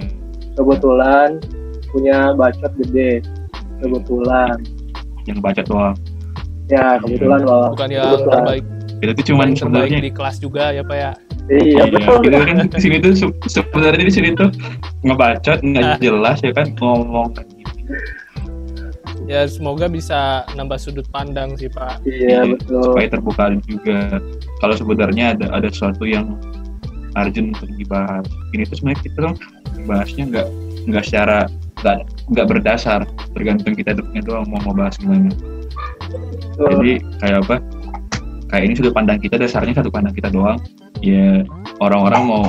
Speaker 1: Kebetulan punya bacot gede. Kebetulan.
Speaker 2: Yang baca doang.
Speaker 1: Ya, kebetulan loh.
Speaker 3: Bukan yang
Speaker 1: Kebetulan.
Speaker 3: terbaik,
Speaker 2: Kita tuh cuman sebenarnya
Speaker 3: di kelas juga ya Pak ya.
Speaker 1: Iya, betul.
Speaker 2: kita kan di sini tuh se- sebenarnya di sini tuh ngebacot nggak
Speaker 3: Ah.
Speaker 2: jelas ya kan ngomong
Speaker 3: Ya semoga bisa nambah sudut pandang sih Pak.
Speaker 1: Iya, betul.
Speaker 2: supaya terbuka juga kalau sebenarnya ada ada sesuatu yang urgent untuk dibahas ini tuh sebenarnya kita kan bahasnya nggak nggak secara nggak nggak berdasar. Tergantung kita duduknya doang mau mau bahas gimana jadi kayak apa? Kayak ini sudut pandang kita dasarnya sudut pandang kita doang. Ya orang-orang mau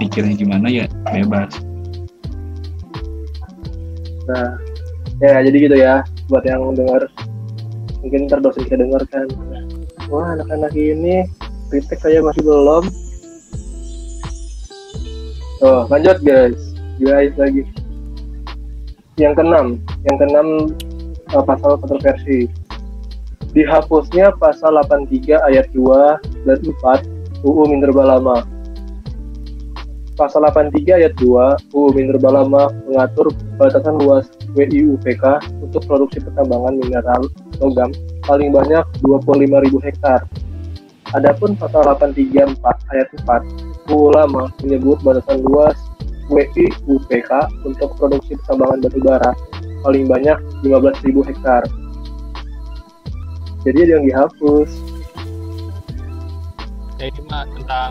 Speaker 2: pikirnya gimana ya bebas.
Speaker 1: Nah, ya jadi gitu ya. Buat yang dengar mungkin ntar dosen kita dengar kan. Wah anak-anak ini kritik saya masih belum. Tuh lanjut guys. Guys lagi yang keenam yang keenam eh, pasal kontroversi dihapusnya pasal 83 ayat 2 dan 4 UU Minerba Lama Pasal 83 ayat 2 UU Minerba Lama mengatur batasan luas WIUPK untuk produksi pertambangan mineral logam paling banyak 25.000 hektar. Adapun pasal 834 ayat 4 UU Lama menyebut batasan luas WIUPK untuk produksi pertambangan batu bara paling banyak 15.000 hektar. Jadi ada yang dihapus.
Speaker 3: Ya ini mah tentang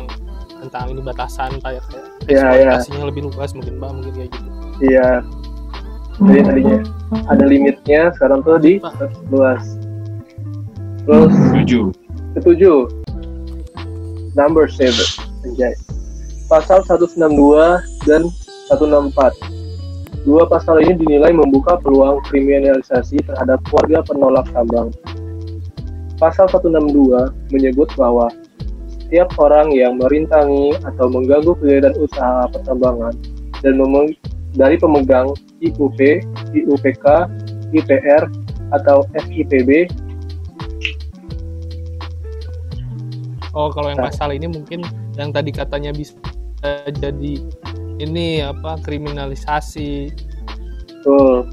Speaker 3: tentang ini batasan Pak ya kayak
Speaker 1: Ya, ya.
Speaker 3: eksploitasinya lebih luas mungkin Pak mungkin kayak gitu.
Speaker 1: Iya. Jadi tadinya ada limitnya, sekarang tuh di luas. Terus
Speaker 2: setuju
Speaker 1: ketujuh, number seven, anjay. Pasal 192 dan 164. Dua pasal ini dinilai membuka peluang kriminalisasi terhadap warga penolak tambang. Pasal 162 menyebut bahwa setiap orang yang merintangi atau mengganggu kegiatan usaha pertambangan dan dari pemegang IUP, IUPK, IPR, atau FIPB
Speaker 3: Oh, kalau yang
Speaker 1: Nah.
Speaker 3: pasal ini mungkin yang tadi katanya bisa jadi ini apa kriminalisasi.
Speaker 1: Betul.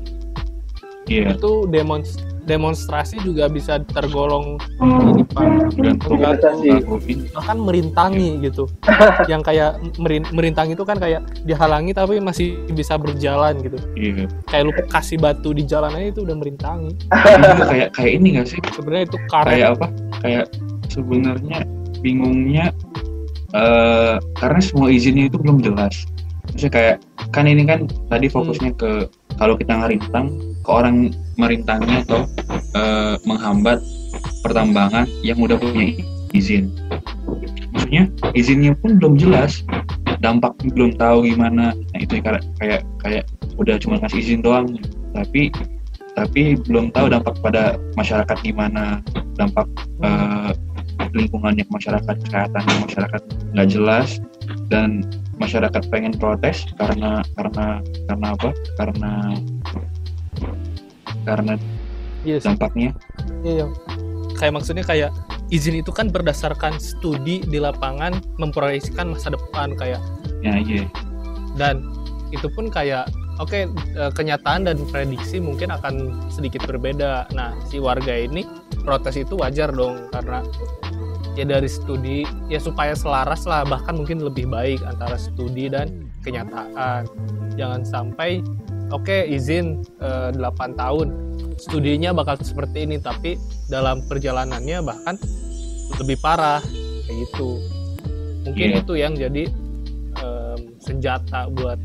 Speaker 2: Iya,
Speaker 3: itu demons demonstrasi juga bisa tergolong ini. Pak bahkan merintangi gitu. Yang kayak merin- merintangi itu kan kayak dihalangi tapi masih bisa berjalan gitu.
Speaker 2: Iya.
Speaker 3: kayak lu kasih batu di jalan aja itu udah merintangi.
Speaker 2: Ini kayak kayak ini nggak sih?
Speaker 3: sebenarnya itu karet.
Speaker 2: Kayak apa? Kayak sebenarnya bingungnya eh karena semua izinnya itu belum jelas. Maksudnya kayak kan ini kan tadi fokusnya ke kalau kita ngerintang ke orang merintangnya atau eh, menghambat pertambangan yang udah punya izin. Maksudnya izinnya pun belum jelas, dampaknya belum tahu gimana. Nah itu kayak kayak kayak udah cuma ngasih izin doang, tapi tapi belum tahu dampak pada masyarakat gimana, dampak eh, lingkungannya ke masyarakat, kesehatannya masyarakat nggak jelas dan masyarakat pengen protes karena karena karena apa? Karena karena
Speaker 3: sih.
Speaker 2: dampaknya.
Speaker 3: Iya. Kayak maksudnya kayak izin itu kan berdasarkan studi di lapangan memproyeksikan masa depan kayak
Speaker 2: Ya iya.
Speaker 3: dan itu pun kayak oke eh, kenyataan dan prediksi mungkin akan sedikit berbeda. Nah, si warga ini protes itu wajar dong karena ya dari studi ya supaya selaras lah bahkan mungkin lebih baik antara studi dan kenyataan. Jangan sampai oke izin eh, 8 tahun studinya bakal seperti ini tapi dalam perjalanannya bahkan lebih parah kayak gitu. Mungkin
Speaker 2: Iya.
Speaker 3: itu yang jadi em, senjata buat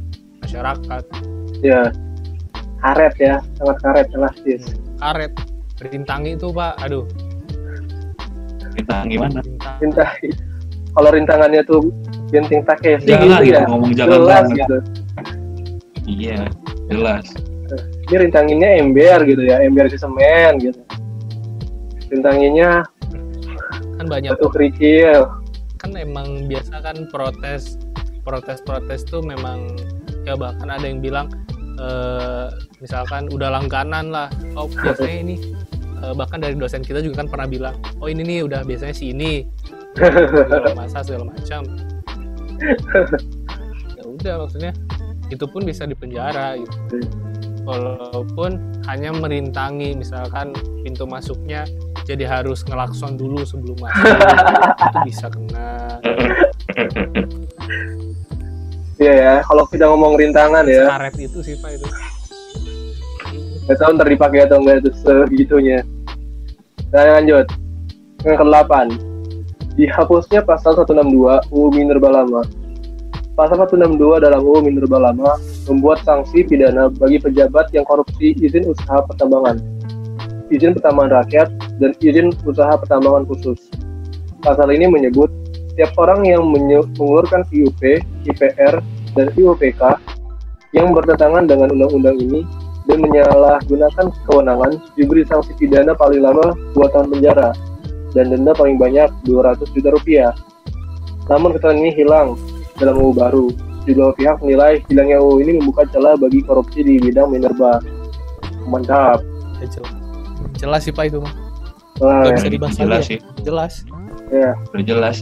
Speaker 3: masyarakat
Speaker 1: ya karet ya sangat karet elastis.
Speaker 3: Karet. Rintangi itu pak. Aduh.
Speaker 2: Kita gimana?
Speaker 3: rintang
Speaker 1: Rintah kalau rintangannya tuh genting Takeshi
Speaker 2: Jangan
Speaker 1: gitu ya
Speaker 2: ngomong jangan
Speaker 1: jelas
Speaker 2: banget.
Speaker 1: gitu.
Speaker 2: Iya, jelas.
Speaker 1: ini rintanginnya ember gitu ya ember si semen gitu. Rintanginnya
Speaker 3: kan banyak.
Speaker 1: batu kerikil.
Speaker 3: Kan emang biasa kan protes protes protes tuh memang ya bahkan ada yang bilang eh, misalkan udah langganan lah. Oh biasanya ini eh, bahkan dari dosen kita juga kan pernah bilang oh ini nih udah biasanya si ini segala masa segala macam. Ya udah maksudnya itu pun bisa dipenjara gitu. Walaupun hanya merintangi misalkan pintu masuknya jadi harus ngelakson dulu sebelum masuk itu bisa kena
Speaker 1: Iya ya. Kalau kita ngomong rintangan ya.
Speaker 3: Karet itu sih pak itu.
Speaker 1: Nggak tahu ntar dipakai atau enggak itu segitunya. Nah lanjut. Yang ke-8 dihapusnya pasal 162 UU Minerba Lama pasal 162 dalam UU Minerba Lama membuat sanksi pidana bagi pejabat yang korupsi izin usaha pertambangan izin pertambangan rakyat dan izin usaha pertambangan khusus. Pasal ini menyebut setiap orang yang mengeluarkan IUP, IPR, dan IUPK yang bertentangan dengan undang-undang ini dan menyalahgunakan kewenangan diberi sanksi pidana paling lama 2 tahun penjara dan denda paling banyak 200 juta rupiah. Namun ketentuan ini hilang dalam UU baru. Sejumlah pihak menilai hilangnya UU ini membuka celah bagi korupsi di bidang minerba. Mantap.
Speaker 3: ya jelas jelas sih pak itu
Speaker 1: Nah,
Speaker 3: bisa dibahas
Speaker 2: jelas
Speaker 3: lagi ya?
Speaker 2: sih,
Speaker 3: jelas
Speaker 1: ya,
Speaker 2: udah jelas.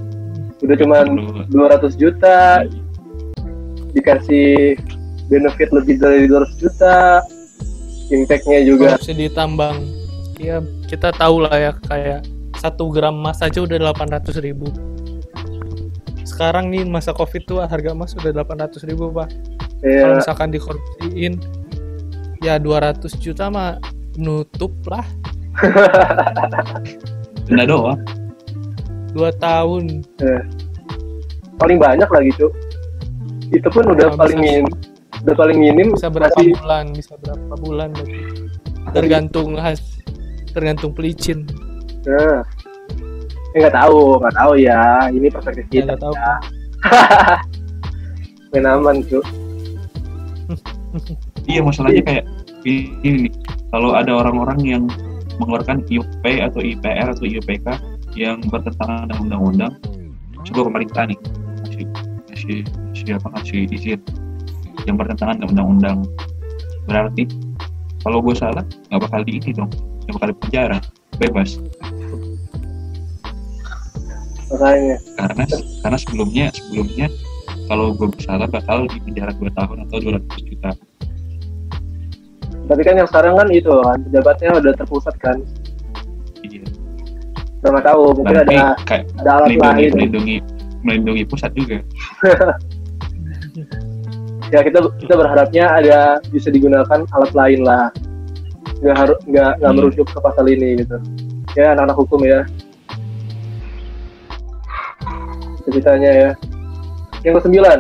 Speaker 1: Udah cuman
Speaker 2: Perlu
Speaker 1: 200 juta. Dikasih benefit lebih dari 200 juta. Impactnya juga.
Speaker 3: Korupsi di tambang ya kita tahu lah ya kayak satu gram emas aja udah 800 ribu. Sekarang nih masa covid tuh harga emas udah 800 ribu pak. Kalau
Speaker 1: ya
Speaker 3: misalkan dikorupsiin ya 200 juta mah nutup lah.
Speaker 2: Denda doang.
Speaker 3: Dua tahun.
Speaker 1: Paling banyak lagi cuy itu pun udah
Speaker 3: Nah,
Speaker 1: paling
Speaker 3: bisa-
Speaker 1: minim udah paling minim
Speaker 3: bisa berapa
Speaker 1: masih
Speaker 3: bulan bisa berapa bulan berarti. tergantung has tergantung pelicin.
Speaker 1: Nah, ya nggak tahu nggak tahu ya. Ini perspektif
Speaker 3: ya
Speaker 1: kita.
Speaker 3: nggak tahu.
Speaker 1: Main aman cuy
Speaker 2: Iya masalahnya kayak ini, ini nih, kalau ada orang-orang yang mengeluarkan IUP atau IPR atau IUPK yang bertentangan dengan undang-undang, sebuah pemerintah nih masih masih siapa ngasih izin yang bertentangan dengan undang-undang, berarti kalau gue salah nggak bakal di ini dong, nggak bakal di penjara bebas.
Speaker 1: Makanya.
Speaker 2: Karena karena sebelumnya sebelumnya kalau gue bersalah bakal di penjara 2 tahun atau 200 juta.
Speaker 1: Tapi kan yang sekarang kan itu kan pejabatnya udah terpusat kan nggak tahu mungkin
Speaker 2: tapi
Speaker 1: ada
Speaker 2: kayak
Speaker 1: ada alat
Speaker 2: melindungi
Speaker 1: lain.
Speaker 2: melindungi melindungi pusat juga.
Speaker 1: Ya kita kita berharapnya ada bisa digunakan alat lain lah. Nggak harus nggak nggak
Speaker 2: Hmm.
Speaker 1: merujuk ke pasal ini gitu. Ya anak-anak hukum ya. Ceritanya ya. Yang kesembilan.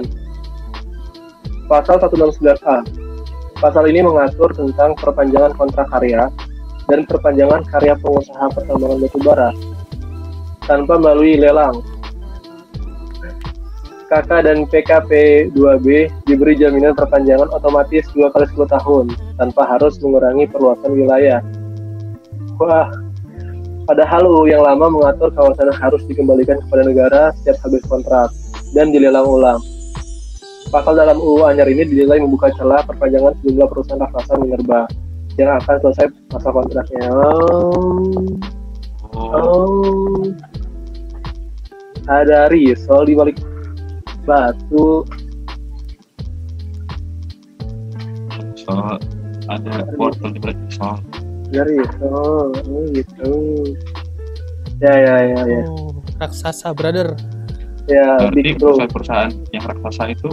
Speaker 1: Pasal 169A pasal ini mengatur tentang perpanjangan kontrak karya dan perpanjangan karya pengusaha pertambangan batubara tanpa melalui lelang KK dan PKP 2B diberi jaminan perpanjangan otomatis 2 kali 10 tahun tanpa harus mengurangi perluasan wilayah. Wah, padahal UU yang lama mengatur kawasan harus dikembalikan kepada negara setiap habis kontrak dan dilelang ulang. Pasal dalam UU Anyar ini dinilai membuka celah perpanjangan sejumlah perusahaan raksasa minerba yang akan selesai masa kontraknya. Oh,
Speaker 2: oh,
Speaker 1: oh. Ada risol di balik batu.
Speaker 2: Soal ada portal di balik soal.
Speaker 1: Dari oh, oh gitu. Ya ya ya ya.
Speaker 3: Oh, raksasa brother.
Speaker 1: ya
Speaker 2: berarti
Speaker 1: big bro.
Speaker 2: perusahaan-perusahaan yang raksasa itu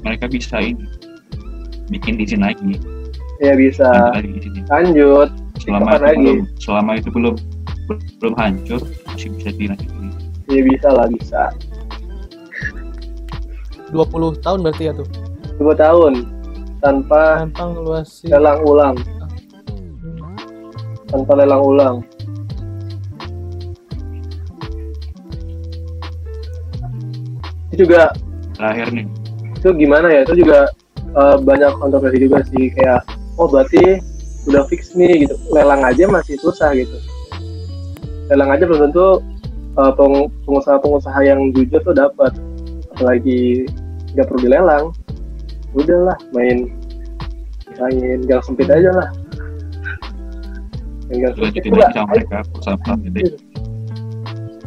Speaker 2: mereka bisa ini bikin izin lagi.
Speaker 1: Ya bisa.
Speaker 2: Lanjut. Selama itu
Speaker 1: lagi?
Speaker 2: belum selama itu belum belum hancur masih bisa dilanjutin
Speaker 1: ya bisa lah bisa.
Speaker 3: 20 tahun berarti ya tuh.
Speaker 1: dua tahun tanpa
Speaker 3: Tanpa ngeluasin.
Speaker 1: lelang ulang. Tanpa lelang ulang. Itu juga
Speaker 2: terakhir nih.
Speaker 1: itu gimana ya? Itu juga eh, banyak kontroversi juga sih kayak oh berarti udah fix nih gitu. Lelang aja masih susah gitu. Lelang aja belum tentu eh, peng- pengusaha-pengusaha yang jujur tuh dapat apalagi nggak perlu dilelang. Udahlah main main gang sempit aja lah. Main gang sempit.
Speaker 2: mereka perusahaan-perusahaan gede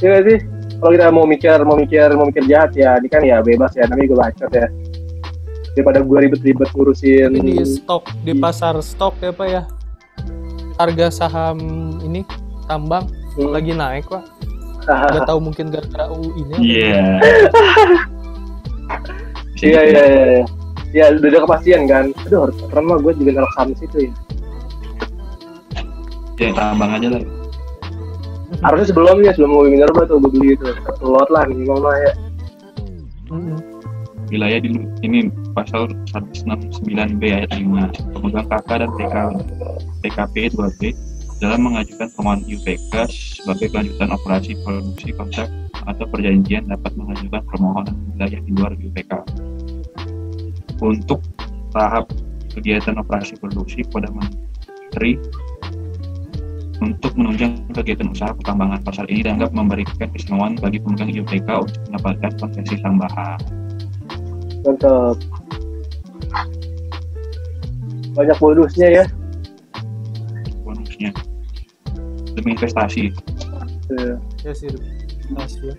Speaker 1: Iya sih? Kalau kita mau mikir mau mikir mau mikir jahat ya ini kan ya bebas ya namanya gue bacot ya. Daripada gue ribet-ribet ngurusin
Speaker 3: di stok di pasar stok ya pak ya. Harga saham ini tambang
Speaker 1: Hmm.
Speaker 3: lagi naik pak. Gak tahu mungkin gara-gara ini.
Speaker 2: iya Bisa
Speaker 1: iya. Iya
Speaker 2: ya.
Speaker 1: iya iya. Ya udah ada kepastian kan. Aduh harus keren mah gue juga anak saham situ ya.
Speaker 2: Ya tambang aja lah.
Speaker 1: Harusnya sebelumnya sebelum gue minerba tuh gue beli itu. Satu lot lah minimal mah ya.
Speaker 3: Mm-mm.
Speaker 2: wilayah di ini pasal 169B ayat 5 pemegang KK dan PK PKP 2B dalam mengajukan permohonan UPK sebagai kelanjutan operasi produksi kontrak atau perjanjian dapat mengajukan permohonan wilayah di luar UPK untuk tahap kegiatan operasi produksi kepada menteri untuk menunjang kegiatan usaha pertambangan pasal ini dianggap memberikan keistimewaan bagi pemegang UPK untuk mendapatkan konsesi tambahan.
Speaker 1: Mantap. Banyak bonusnya ya.
Speaker 2: Bonusnya demi investasi.
Speaker 3: Ya sih. Ya.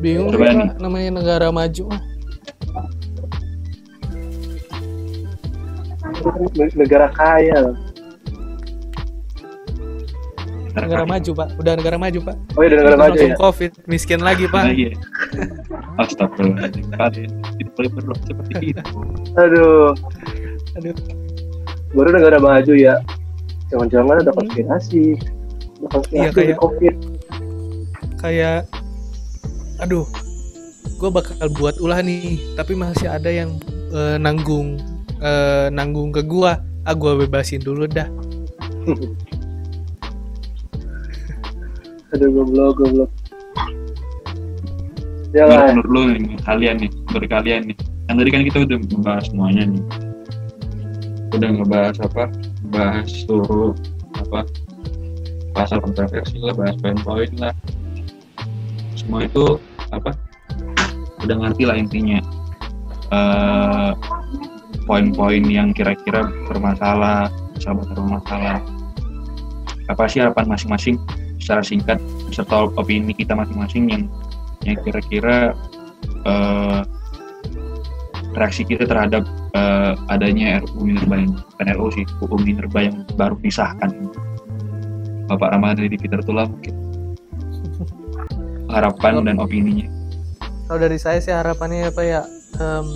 Speaker 3: Bingung ya, namanya negara maju
Speaker 1: negara kaya loh.
Speaker 3: Negara maju pak, udah negara maju pak.
Speaker 1: oh iya udah negara maju ya
Speaker 3: covid, miskin lagi pak.
Speaker 2: Nah, iya. Astagfirullahaladzim kalian tidak boleh berbuat seperti itu
Speaker 1: aduh
Speaker 3: Aduh.
Speaker 1: Baru negara maju ya. Jangan-jangan ada konspirasi. Ada konspirasi
Speaker 3: Iya, kayak-
Speaker 1: covid.
Speaker 3: Kayak, aduh, gue bakal buat ulah nih, tapi masih ada yang eh, nanggung, eh, nanggung ke gua. Ah gua bebasin dulu dah.
Speaker 1: aduh goblok goblok. Ya
Speaker 2: menurut lu nih, kalian nih dari kalian nih. Kan tadi kan kita udah membahas semuanya nih udah ngebahas apa bahas seluruh apa pasal kontroversi lah bahas poin-poin lah. Semua itu apa udah ngerti lah intinya. Eh, poin-poin yang kira-kira bermasalah sahabat bermasalah. Apa sih harapan masing-masing? Secara singkat serta opini kita masing-masing yang yang kira-kira uh, reaksi kita terhadap uh, adanya RUU Minerba yang bukan sih UU Minerba yang baru disahkan. Bapak Ramadan dari Peter Tula mungkin. Harapan dan opininya.
Speaker 3: Kalau dari saya sih harapannya apa ya um,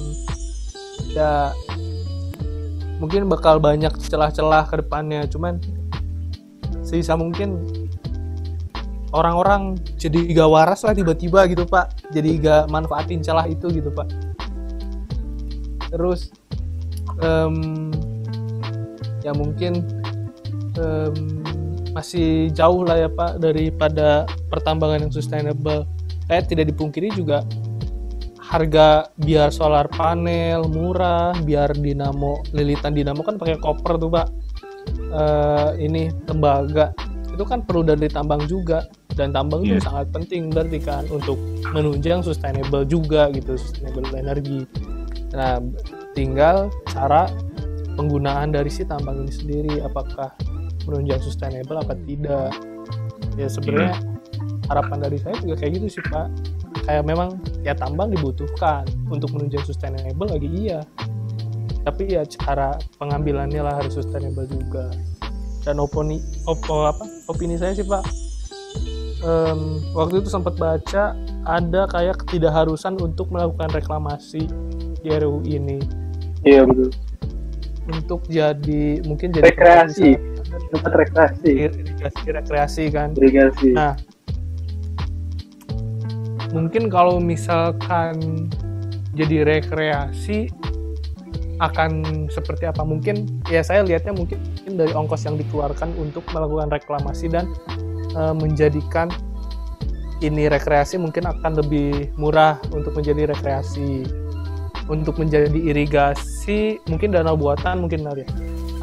Speaker 3: ya mungkin bakal banyak celah-celah ke depannya. Cuman sebisa mungkin orang-orang jadi gak waras lah tiba-tiba gitu pak. Jadi gak manfaatin celah itu gitu pak terus um, ya mungkin um, masih jauh lah ya pak daripada pertambangan yang sustainable kayak tidak dipungkiri juga harga biar solar panel murah biar dinamo lilitan dinamo kan pakai koper tuh pak uh, ini tembaga itu kan perlu dari tambang juga dan tambang yeah. itu iya. sangat penting berarti kan untuk menunjang sustainable juga gitu sustainable energi nah tinggal cara penggunaan dari si tambang ini sendiri apakah menunjang sustainable apa tidak. Ya sebenarnya yeah. harapan dari saya juga kayak gitu sih pak. Kayak memang ya tambang dibutuhkan. Untuk menunjang sustainable lagi iya. Tapi ya cara pengambilannya lah harus sustainable juga. Dan opini opo apa opini saya sih pak um, waktu itu sempat baca ada kayak ketidakharusan untuk melakukan reklamasi di RUU ini.
Speaker 1: Iya betul.
Speaker 3: Untuk jadi mungkin jadi
Speaker 1: rekreasi. tempat rekreasi.
Speaker 3: Irigasi rekreasi kan.
Speaker 1: Irigasi
Speaker 3: nah mungkin kalau misalkan jadi rekreasi akan seperti apa? Mungkin ya saya lihatnya mungkin dari ongkos yang dikeluarkan untuk melakukan reklamasi dan e, menjadikan ini rekreasi mungkin akan lebih murah untuk menjadi rekreasi. Untuk menjadi irigasi mungkin danau buatan mungkin ya.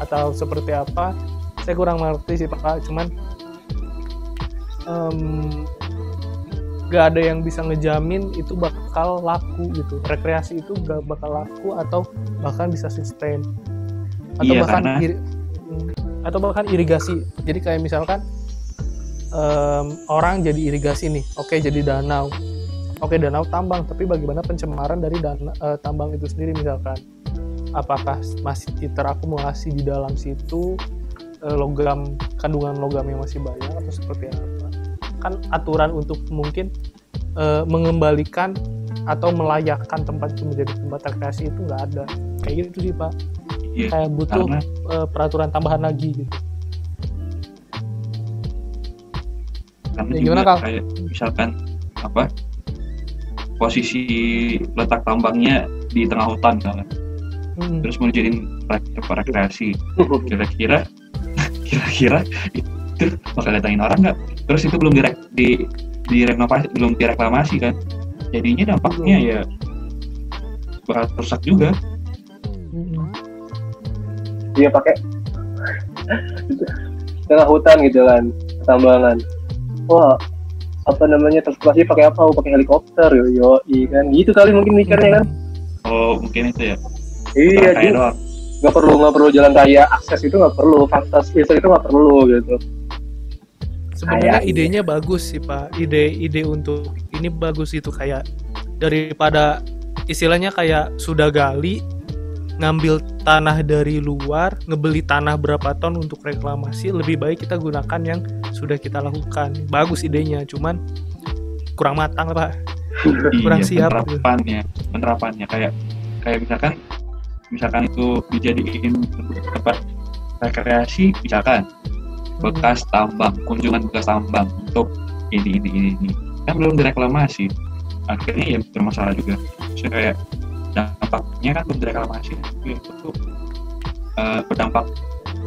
Speaker 3: Atau seperti apa saya kurang mengerti sih pak. Cuman um, gak ada yang bisa ngejamin itu bakal laku gitu. Rekreasi itu gak bakal laku atau bahkan bisa sustain. Atau
Speaker 2: iya,
Speaker 3: bahkan
Speaker 2: karena...
Speaker 3: iri, atau bahkan irigasi. Jadi kayak misalkan um, orang jadi irigasi nih. Oke jadi danau. Oke danau tambang tapi bagaimana pencemaran dari dana, uh, tambang itu sendiri misalkan? Apakah masih terakumulasi di dalam situ uh, logam kandungan logam yang masih banyak atau seperti apa? Kan aturan untuk mungkin uh, mengembalikan atau melayakkan tempat itu menjadi tempat rekreasi itu nggak ada. Kayak gitu sih pak. Iya, kayak butuh karena... uh, peraturan tambahan lagi gitu
Speaker 2: karena ya, gimana kal kayak misalkan apa posisi letak tambangnya di tengah hutan kan hmm. terus mau dijadiin rekreasi. Kira-kira kira-kira itu bakal datangin orang nggak? Terus itu belum direk di direnovasi belum direklamasi kan? Jadinya dampaknya ya bakal rusak juga.
Speaker 1: Iya pakai tengah hutan gitu kan tambangan wah apa namanya transportasi pakai apa? Oh, pakai helikopter yo yo iya kan? Gitu kali mungkin mikirnya kan?
Speaker 2: Oh mungkin itu ya.
Speaker 1: Iya nggak perlu nggak perlu jalan raya akses itu nggak perlu fasilitas itu nggak perlu gitu.
Speaker 3: Sebenarnya idenya bagus sih pak. Ide-ide untuk ini bagus itu kayak daripada istilahnya kayak sudah gali ngambil tanah dari luar ngebeli tanah berapa ton untuk reklamasi lebih baik kita gunakan yang sudah kita lakukan. Bagus idenya cuman kurang matang pak. Kurang
Speaker 2: iya,
Speaker 3: siap
Speaker 2: penerapannya penerapannya. Kayak kayak misalkan misalkan itu dijadiin tempat rekreasi misalkan bekas tambang kunjungan bekas tambang untuk ini ini ini ini. Kan belum direklamasi. Akhirnya ya bermasalah juga. So, kayak dampaknya kan belum direklamasi itu uh, berdampak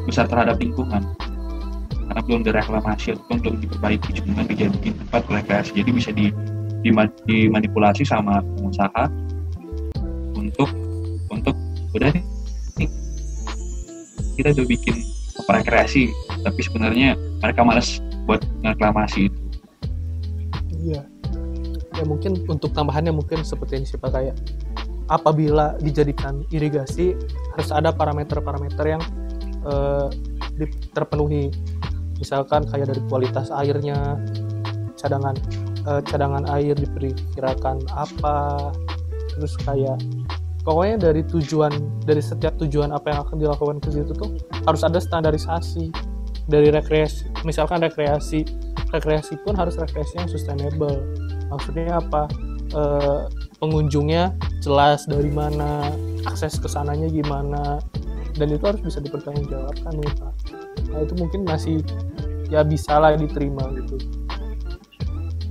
Speaker 2: besar terhadap lingkungan. Karena belum direklamasi ataupun belum diperbaiki cuma dijadikan tempat rekreasi jadi bisa di, dimanipulasi sama pengusaha untuk untuk udah nih kita udah bikin rekreasi. Tapi sebenarnya mereka malas buat reklamasi itu.
Speaker 3: Iya. Ya mungkin untuk tambahannya mungkin seperti ini sih pak kayak apabila dijadikan irigasi harus ada parameter-parameter yang uh, terpenuhi. Misalkan kayak dari kualitas airnya cadangan uh, cadangan air diperkirakan apa terus kayak pokoknya dari tujuan dari setiap tujuan apa yang akan dilakukan ke situ tuh harus ada standarisasi dari rekreasi misalkan rekreasi rekreasi pun harus rekreasi yang sustainable. Maksudnya apa? E, pengunjungnya jelas dari mana akses ke sananya gimana dan itu harus bisa dipertanggungjawabkan nih pak nah itu mungkin masih ya bisa lah diterima gitu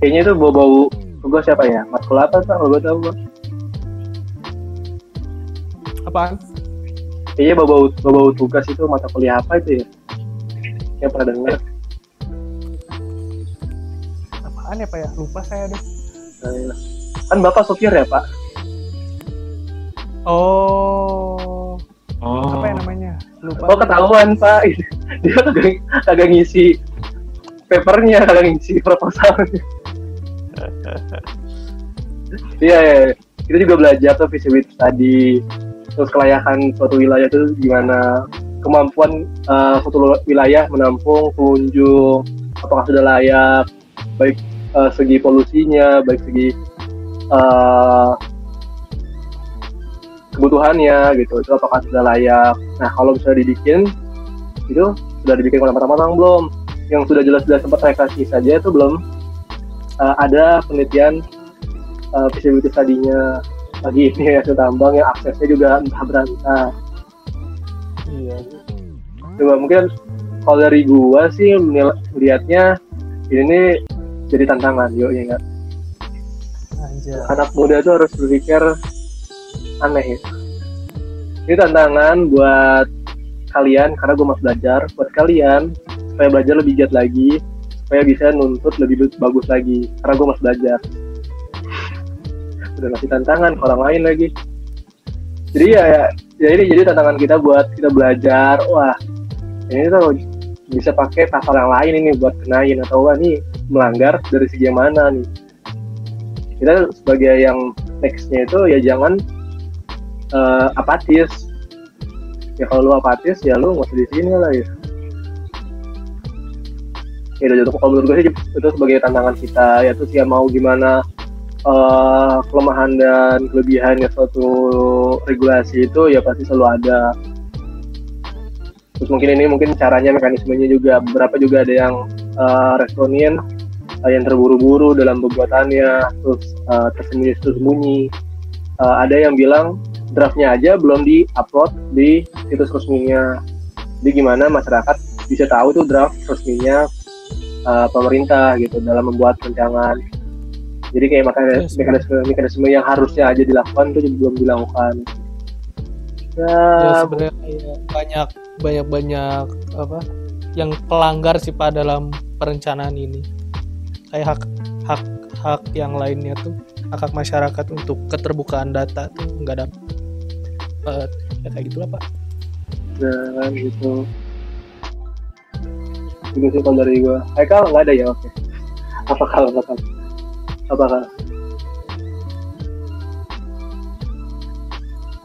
Speaker 1: kayaknya itu bau-bau gue siapa ya matkul apa tuh kalau gue tahu gue
Speaker 3: Apaan?
Speaker 1: Iya bawa bawa tugas itu mata kuliah apa itu ya? Yang pernah dengar?
Speaker 3: Apaan ya Pak ya? Lupa saya deh.
Speaker 1: Nah, kan Bapak sopir ya Pak?
Speaker 3: Oh.
Speaker 2: Oh.
Speaker 3: Apa ya namanya?
Speaker 1: Lupa. Oh ketahuan Pak. Dia kagak kagak ngisi papernya, kagak ngisi proposalnya. Iya, iya, iya, kita juga belajar tuh visibility tadi terus kelayakan suatu wilayah itu gimana kemampuan uh, suatu wilayah menampung pengunjung apakah sudah layak baik uh, segi polusinya baik segi uh, kebutuhannya gitu. Itu apakah sudah layak? Nah kalau misalnya dibikin itu sudah dibikin matang-matang belum? Yang sudah jelas-jelas sempat rekreasi saja itu belum. Uh, ada penelitian uh, visibility tadinya lagi ini ya tambang yang aksesnya juga entah berantah
Speaker 3: iya.
Speaker 1: Coba mungkin kalau dari gua sih melihatnya ini jadi tantangan yuk ya enggak anak muda tuh harus berpikir aneh ya. Ini tantangan buat kalian karena gue masih belajar. Buat kalian supaya belajar lebih giat lagi supaya bisa nuntut lebih bagus lagi karena gue masih belajar. Udah ngasih tantangan ke orang lain lagi. Jadi ya, ya ya ini jadi tantangan kita buat kita belajar. Wah ini tuh bisa pakai pasal yang lain ini buat kenain atau wah ini melanggar dari segi mana nih. Kita sebagai yang nextnya itu ya jangan uh, apatis. Ya kalau lu apatis ya lu nggak usah di sini lah ya. Ya udah kalau menurut gue sih itu sebagai tantangan kita ya terus ya mau gimana uh, kelemahan dan kelebihannya suatu regulasi itu ya pasti selalu ada. Terus mungkin ini mungkin caranya mekanismenya juga beberapa juga ada yang uh, responin uh, yang terburu-buru dalam pembuatannya terus uh, tersembunyi-tersembunyi. Uh, ada yang bilang draftnya aja belum di upload di situs resminya. Jadi gimana masyarakat bisa tahu tuh draft resminya uh, pemerintah gitu dalam membuat rancangan. Jadi kayak makanya yes, mekanisme mekanisme yang harusnya aja dilakukan itu belum dilakukan.
Speaker 3: Ya, ya sebenarnya banyak banyak banyak apa yang pelanggar sih pak dalam perencanaan ini. Kayak hak hak hak yang lainnya tuh hak hak masyarakat untuk keterbukaan data tuh nggak dapat ya kayak gitulah pak.
Speaker 1: Dan gitu. Itu sih kalau dari gue Haikal nggak ada ya? Oke. Apa kalau apa apakah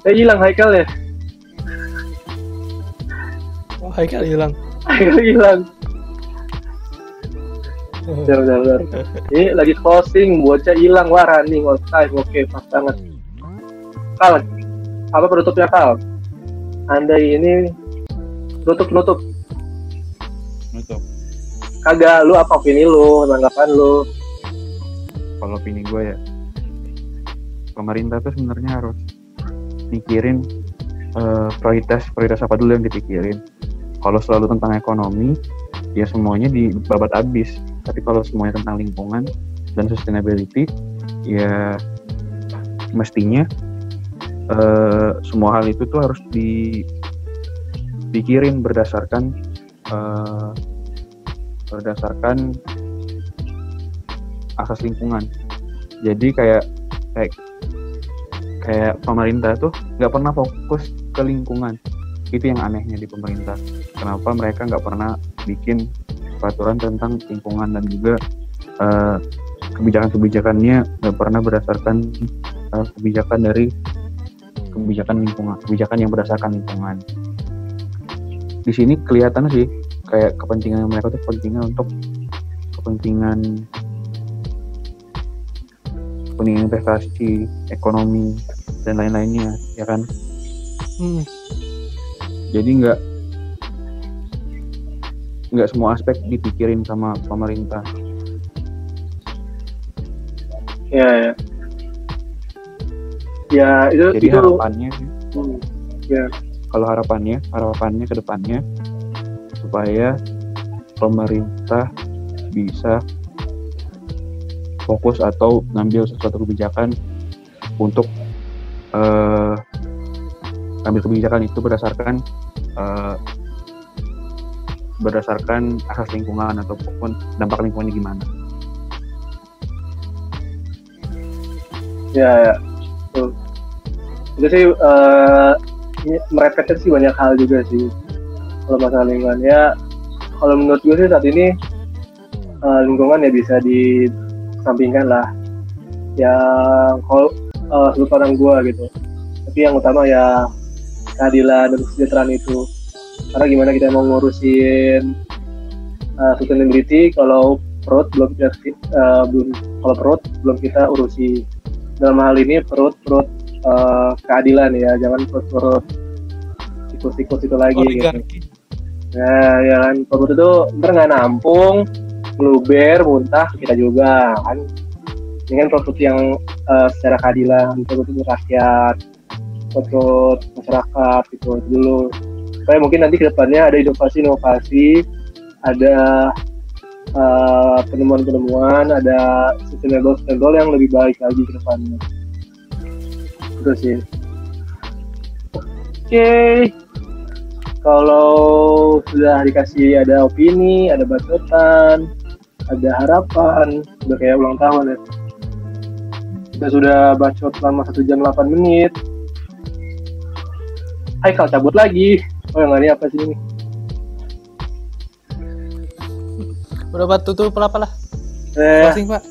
Speaker 1: eh hilang Haikal ya?
Speaker 3: Oh Haikal hilang.
Speaker 1: Haikal hilang Bentar, bentar. Ini lagi closing, bocah hilang, wah running all time, oke, okay, pas banget. Kal, apa penutupnya Kal? Anda ini tutup, tutup.
Speaker 2: Tutup.
Speaker 1: Kagak, lu apa opini lu, tanggapan lu?
Speaker 2: kalau opini gue ya pemerintah tuh sebenarnya harus mikirin uh, prioritas prioritas apa dulu yang dipikirin kalau selalu tentang ekonomi ya semuanya dibabat habis tapi kalau semuanya tentang lingkungan dan sustainability ya mestinya uh, semua hal itu tuh harus dipikirin berdasarkan uh, berdasarkan asas lingkungan. Jadi kayak kayak kayak pemerintah tuh nggak pernah fokus ke lingkungan. Itu yang anehnya di pemerintah. Kenapa mereka nggak pernah bikin peraturan tentang lingkungan dan juga uh, kebijakan-kebijakannya nggak pernah berdasarkan uh, kebijakan dari kebijakan lingkungan kebijakan yang berdasarkan lingkungan di sini kelihatan sih kayak kepentingan mereka tuh kepentingan untuk kepentingan kepentingan investasi ekonomi dan lain-lainnya ya kan
Speaker 3: Hmm.
Speaker 2: jadi nggak nggak semua aspek dipikirin sama pemerintah.
Speaker 1: Ya ya. Ya itu
Speaker 2: jadi
Speaker 1: itu
Speaker 2: harapannya
Speaker 1: hmm, ya.
Speaker 2: Kalau harapannya harapannya ke depannya supaya pemerintah bisa fokus atau ngambil sesuatu kebijakan untuk eh ambil kebijakan itu berdasarkan eh, berdasarkan asas lingkungan ataupun dampak lingkungannya gimana.
Speaker 1: ya ya. Itu sih eh, ini merepetkan sih banyak hal juga sih. Kalau masalah lingkungan ya kalau menurut gue sih saat ini eh, lingkungan ya bisa disampingkan lah. Yang kalau eh, sudut pandang gue gitu. Tapi yang utama ya keadilan dan kesejahteraan itu karena gimana kita mau ngurusin uh, sustainability kalau perut belum kita uh, belum kalau perut belum kita urusi dalam hal ini perut perut uh, keadilan ya jangan perut perut tikus-tikus itu lagi gitu. Nah, ya kan perut itu ntar nggak nampung, ngeluber, muntah kita juga kan. Ini kan perut yang uh, secara keadilan, perut untuk rakyat, perut masyarakat gitu itu dulu. Supaya mungkin nanti ke depannya ada inovasi-inovasi, ada uh, penemuan-penemuan, ada sustainable sustainable yang lebih baik lagi ke depannya. Itu sih. Oke, kalau sudah dikasih ada opini, ada bacotan, ada harapan, udah kayak ulang tahun ya. Kita sudah bacot selama 1 jam 8 menit. Hai kalau cabut lagi. Oh yang ini apa sih ini?
Speaker 3: Udah Pak tutup apa lah?
Speaker 1: Eh,
Speaker 3: Closing Pak.